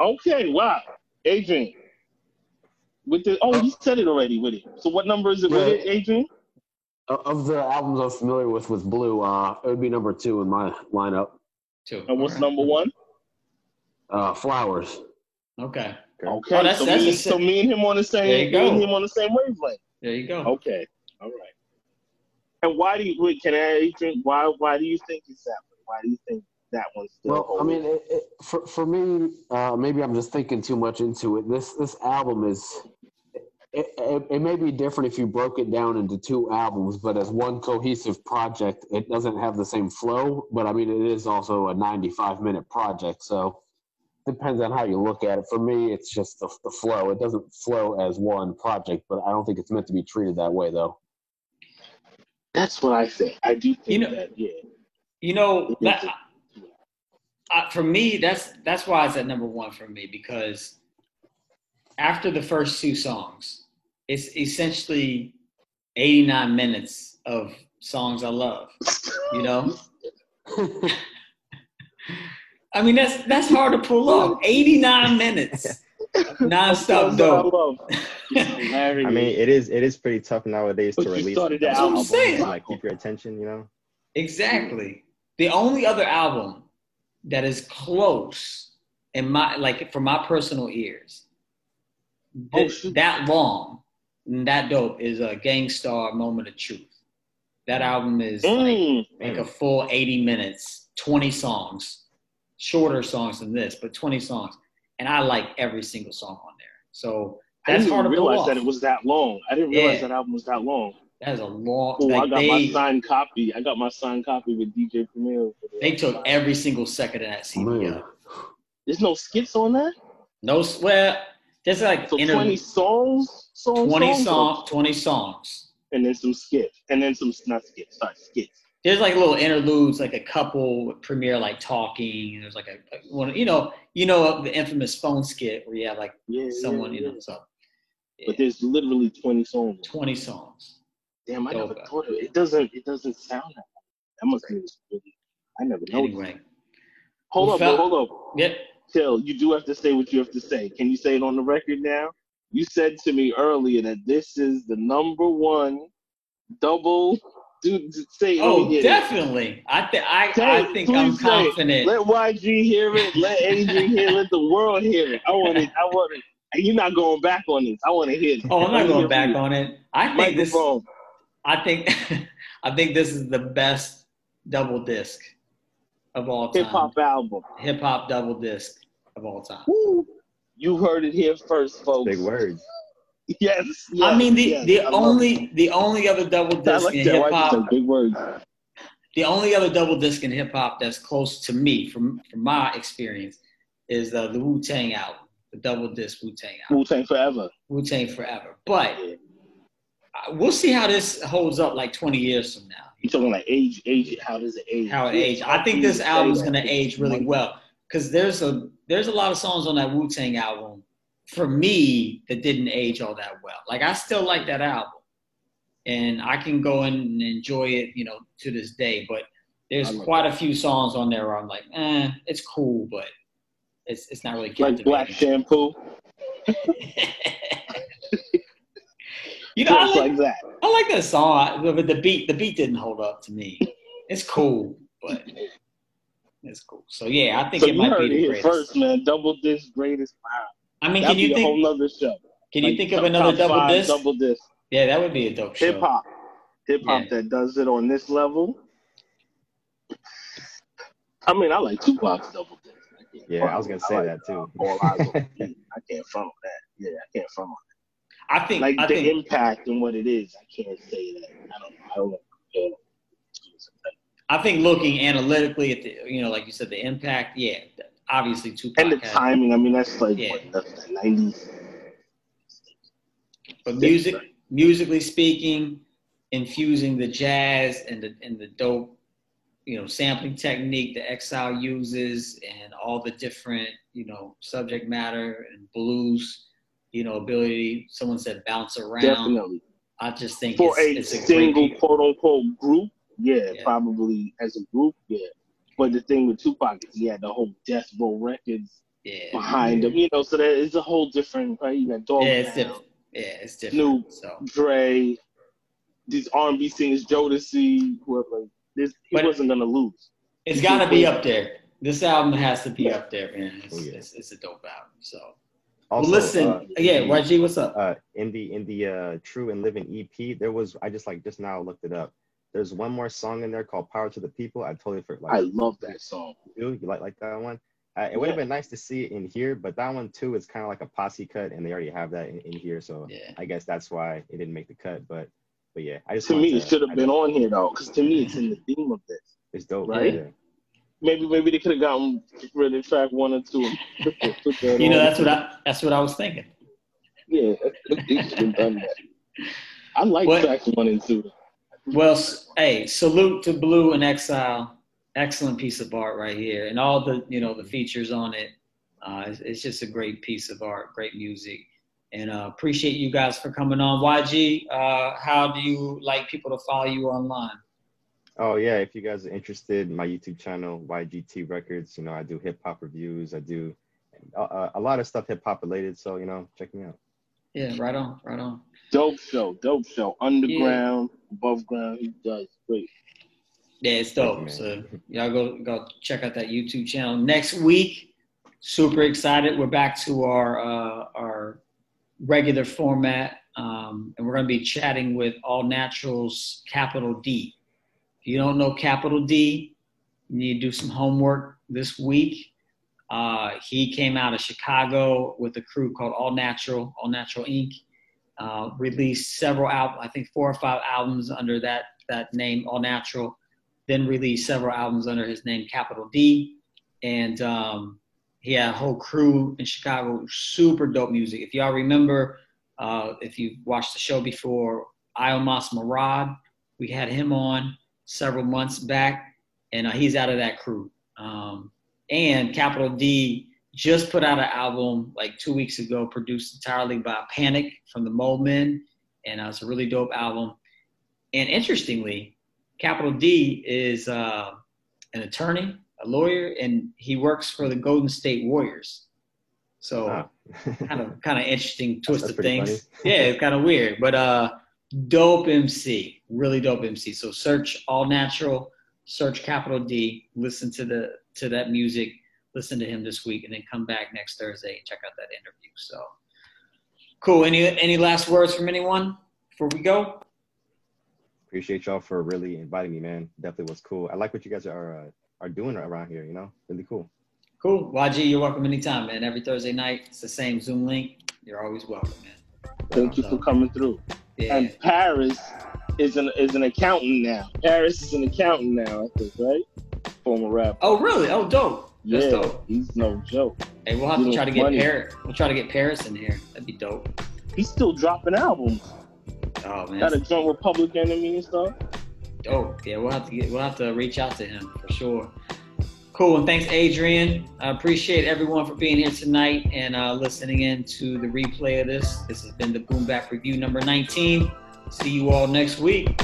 Okay, wow. Adrian, with the oh, you said it already with it. So what number is it with it, Adrian? Of of the albums I'm familiar with with Blu, uh, it would be number two in my lineup. Two. And what's All right. number one? Uh, Flowers. Okay. Okay, Oh, that's- so, that's me, so me and him on the same. There same, you me and go. him on the same wavelength. There you go. Okay, all right. And why do you wait? Can I, Adrian? Why why do you think it's that way? Why do you think that one's still? Well, I mean, it, it, for for me, uh, maybe I'm just thinking too much into it. This this album is. It, it, it may be different if you broke it down into two albums, but as one cohesive project, it doesn't have the same flow. But I mean, it is also a 95 minute project, so depends on how you look at it. For me, it's just the, the flow. It doesn't flow as one project, but I don't think it's meant to be treated that way, though. That's what I think. I do think You know- that. Yeah. You know, that, uh, for me, that's that's why it's at number one for me because after the first two songs, it's essentially 89 minutes of songs I love. You know, (laughs) I mean that's that's hard to pull off. 89 minutes nonstop dope. (laughs) I mean, it is it is pretty tough nowadays But to release started an that album album saying. to like keep your attention. You know, Exactly. The only other album that is close in my like for my personal ears, Oh, that long, and that dope is a Gang Starr Moment of Truth. That album is like, Mm. like a full 80 minutes, 20 songs, shorter songs than this, but 20 songs. And I like every single song on there. So I that's didn't hard to realize that it was that long. I didn't realize Yeah. that album was that long. that is a long. Oh, I got they, my signed copy. I got my signed copy with DJ Premier. the- they took every single second of that CD Man. There's no skits on that. No, s- well, there's like So inter- 20 songs, songs, 20 songs, song, 20 songs. and then some skits, and then some not skits, sorry, skits. There's like little interludes, like a couple Premier like talking. There's like a, one, you know, you know the infamous phone skit where you have like Yeah, someone, yeah, you know, yeah. so But there's literally 20 songs. 20 songs. Damn, I Dope. never thought of it. It doesn't. It doesn't sound that. That must be really. I never noticed. Anyway, Hold Who up, felt- hold up. yep. Till you do have to say what you have to say. Can you say it on the record now? You said to me earlier that this is the number one double. Say it. Oh, hear it. definitely. I think I, I think I'm confident. Let YG hear it. Let Adrian hear it. Let the world hear it. I want it. I want it. You're not going back on this. I want to hear it. Oh, I'm not going back on it. I think this. I think (laughs) I think this is the best double disc of all time. Hip hop album. Hip hop double disc of all time. Woo. You heard it here first, folks. big words. Yes. yes I mean, the yes, the I only the only other double disc like in hip hop. say big words? the only other double disc in hip hop that's close to me from from my experience is uh, the Wu Tang album, the double disc Wu Tang album, Wu Tang forever. Wu Tang Forever. But uh, we'll see how this holds up like 20 years from now. You talking like age? Age? How does it age? how it Yeah, aged. how I think this album is gonna age really well because there's a there's a lot of songs on that Wu Tang album for me that didn't age all that well. Like I still like that album, and I can go in and enjoy it, you know, to this day. But there's quite a few songs on there where I'm like, eh, it's cool, but it's it's not really Like Black. Shampoo, (laughs) you know, I like, like that. I like that song, but the beat the beat didn't hold up to me. It's cool, but it's cool. So yeah, I think So it you might heard be it the here greatest. first, man. Double disc, greatest. Wow. I mean, That'd can you be a whole think? show. Can you think of another top double five disc? Double disc. Yeah, that would be a dope show. Hip hop. Hip hop Yeah. that does it on this level. I mean, I like Tupac's double disc. I Yeah, front I was gonna say like, that too. uh, All eyes on (laughs) me. I can't front on that. Yeah, I can't front on I think. Like I the think. impact and what it is, I can't say that. I don't. I don't know. I think looking analytically at the, you know, like you said, the impact. Yeah, obviously Tupac. And the timing. I mean, that's like Yeah. what that's the nineties. But music, musically speaking, infusing the jazz and the and the dope, you know, sampling technique that Exile uses, and all the different, you know, subject matter and Blu's, you know, ability. Someone said bounce around. Definitely. I just think For it's, a it's a single quote unquote group, yeah, Yeah. probably as a group, yeah. But the thing with Tupac is he had the whole Death Row Records Yeah, behind him, you know, so that is a whole different, right? You got Dog yeah, it's Pound, different. Yeah, it's different. Snoop, So, Dre, these R&B singers, Jodeci, whoever. This, he But- wasn't gonna lose. it's got to be up there. This album has to be up there, man. It's, Oh, yeah. it's, it's a dope album. So, Also, well, listen, uh, yeah, the- YG, what's up? uh, in the in the uh, True and Living EP, there was I just like just now looked it up. There's one more song in there called "Power to the People." I totally forgot. I love that song. you you like like that one? Uh, it would have been nice to see it in here, but that one too is kind of like a posse cut, and they already have that in, in here, so Yeah. I guess that's why it didn't make the cut. But but yeah, I just To wanted me, it should have been on here though, because to me, it's in the (laughs) theme of this. It's dope, Right? Yeah. Maybe, maybe they could have gotten rid of track one or two. put that- (laughs) put that You know, on. that's what I that's what I was thinking. Yeah, they should have done that. I like What- tracks one and two. Well, hey, salute to Blu and Exile. excellent piece of art right here, and all the you know the features on it. Uh, it's, it's just a great piece of art, great music, and uh, appreciate you guys for coming on. YG, uh, how do you like people to follow you online? Oh yeah, if you guys are interested, my YouTube channel YGT Records. You know, I do hip hop reviews. I do uh, a lot of stuff hip hop related. So you know, check me out. Yeah, right on, right on. Dope show, dope show. Underground, above ground. He does great. Yeah, it's dope. you, man. So y'all go go check out that YouTube channel. Next week, super excited. We're back to our uh, our regular format, um, and we're gonna be chatting with All Naturals Capital D. If you don't know Capital D, you need to do some homework this week. Uh, he came out of Chicago with a crew called All Natural, All Natural Inc. Uh, released several albums, I think four or five albums under that that name, All Natural. Then released several albums under his name, Capital D. And um, he had a whole crew in Chicago, super dope music. If y'all remember, uh, if you've watched the show before, Iomos Marad, we had him on several months back, and uh, he's out of that crew. Um, and Capital D just put out an album like two weeks ago, produced entirely by Panik from the Mole Men, and uh, it's a really dope album. And interestingly, Capital D is uh, an attorney, a lawyer, and he works for the Golden State Warriors. So Wow. (laughs) kind of kind of interesting twist that's of things. (laughs) Yeah, it's kind of weird, but uh, dope MC, really dope MC. So search All Natural, search Capital D, listen to the to that music, listen to him this week, and then come back next Thursday and check out that interview. So cool. Any any last words from anyone before we go? Appreciate y'all for really inviting me, man. Definitely was cool. I like what you guys are uh, are doing around here. You know, really cool. Cool. YG, you're welcome anytime, man. Every Thursday night, it's the same Zoom link. You're always welcome, man. Thank you for coming through. Yeah. And Paris is an is an accountant now. Paris is an accountant now, I think, right? Former rapper. Oh, really? Oh, dope. That's yeah, dope. he's no joke. Hey, we'll have to try to get. Paris. We'll try to get Paris in here. That'd be dope. He's still dropping albums. Oh man, Got a joint with Public Enemy and stuff. dope. Yeah, we'll have to get. We'll have to reach out to him for sure. Cool, and thanks, Adrian. I appreciate everyone for being here tonight and uh, listening in to the replay of this. This has been the Boom Bap Review number 19. See you all next week.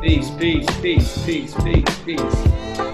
Peace, peace, peace, peace, peace, peace.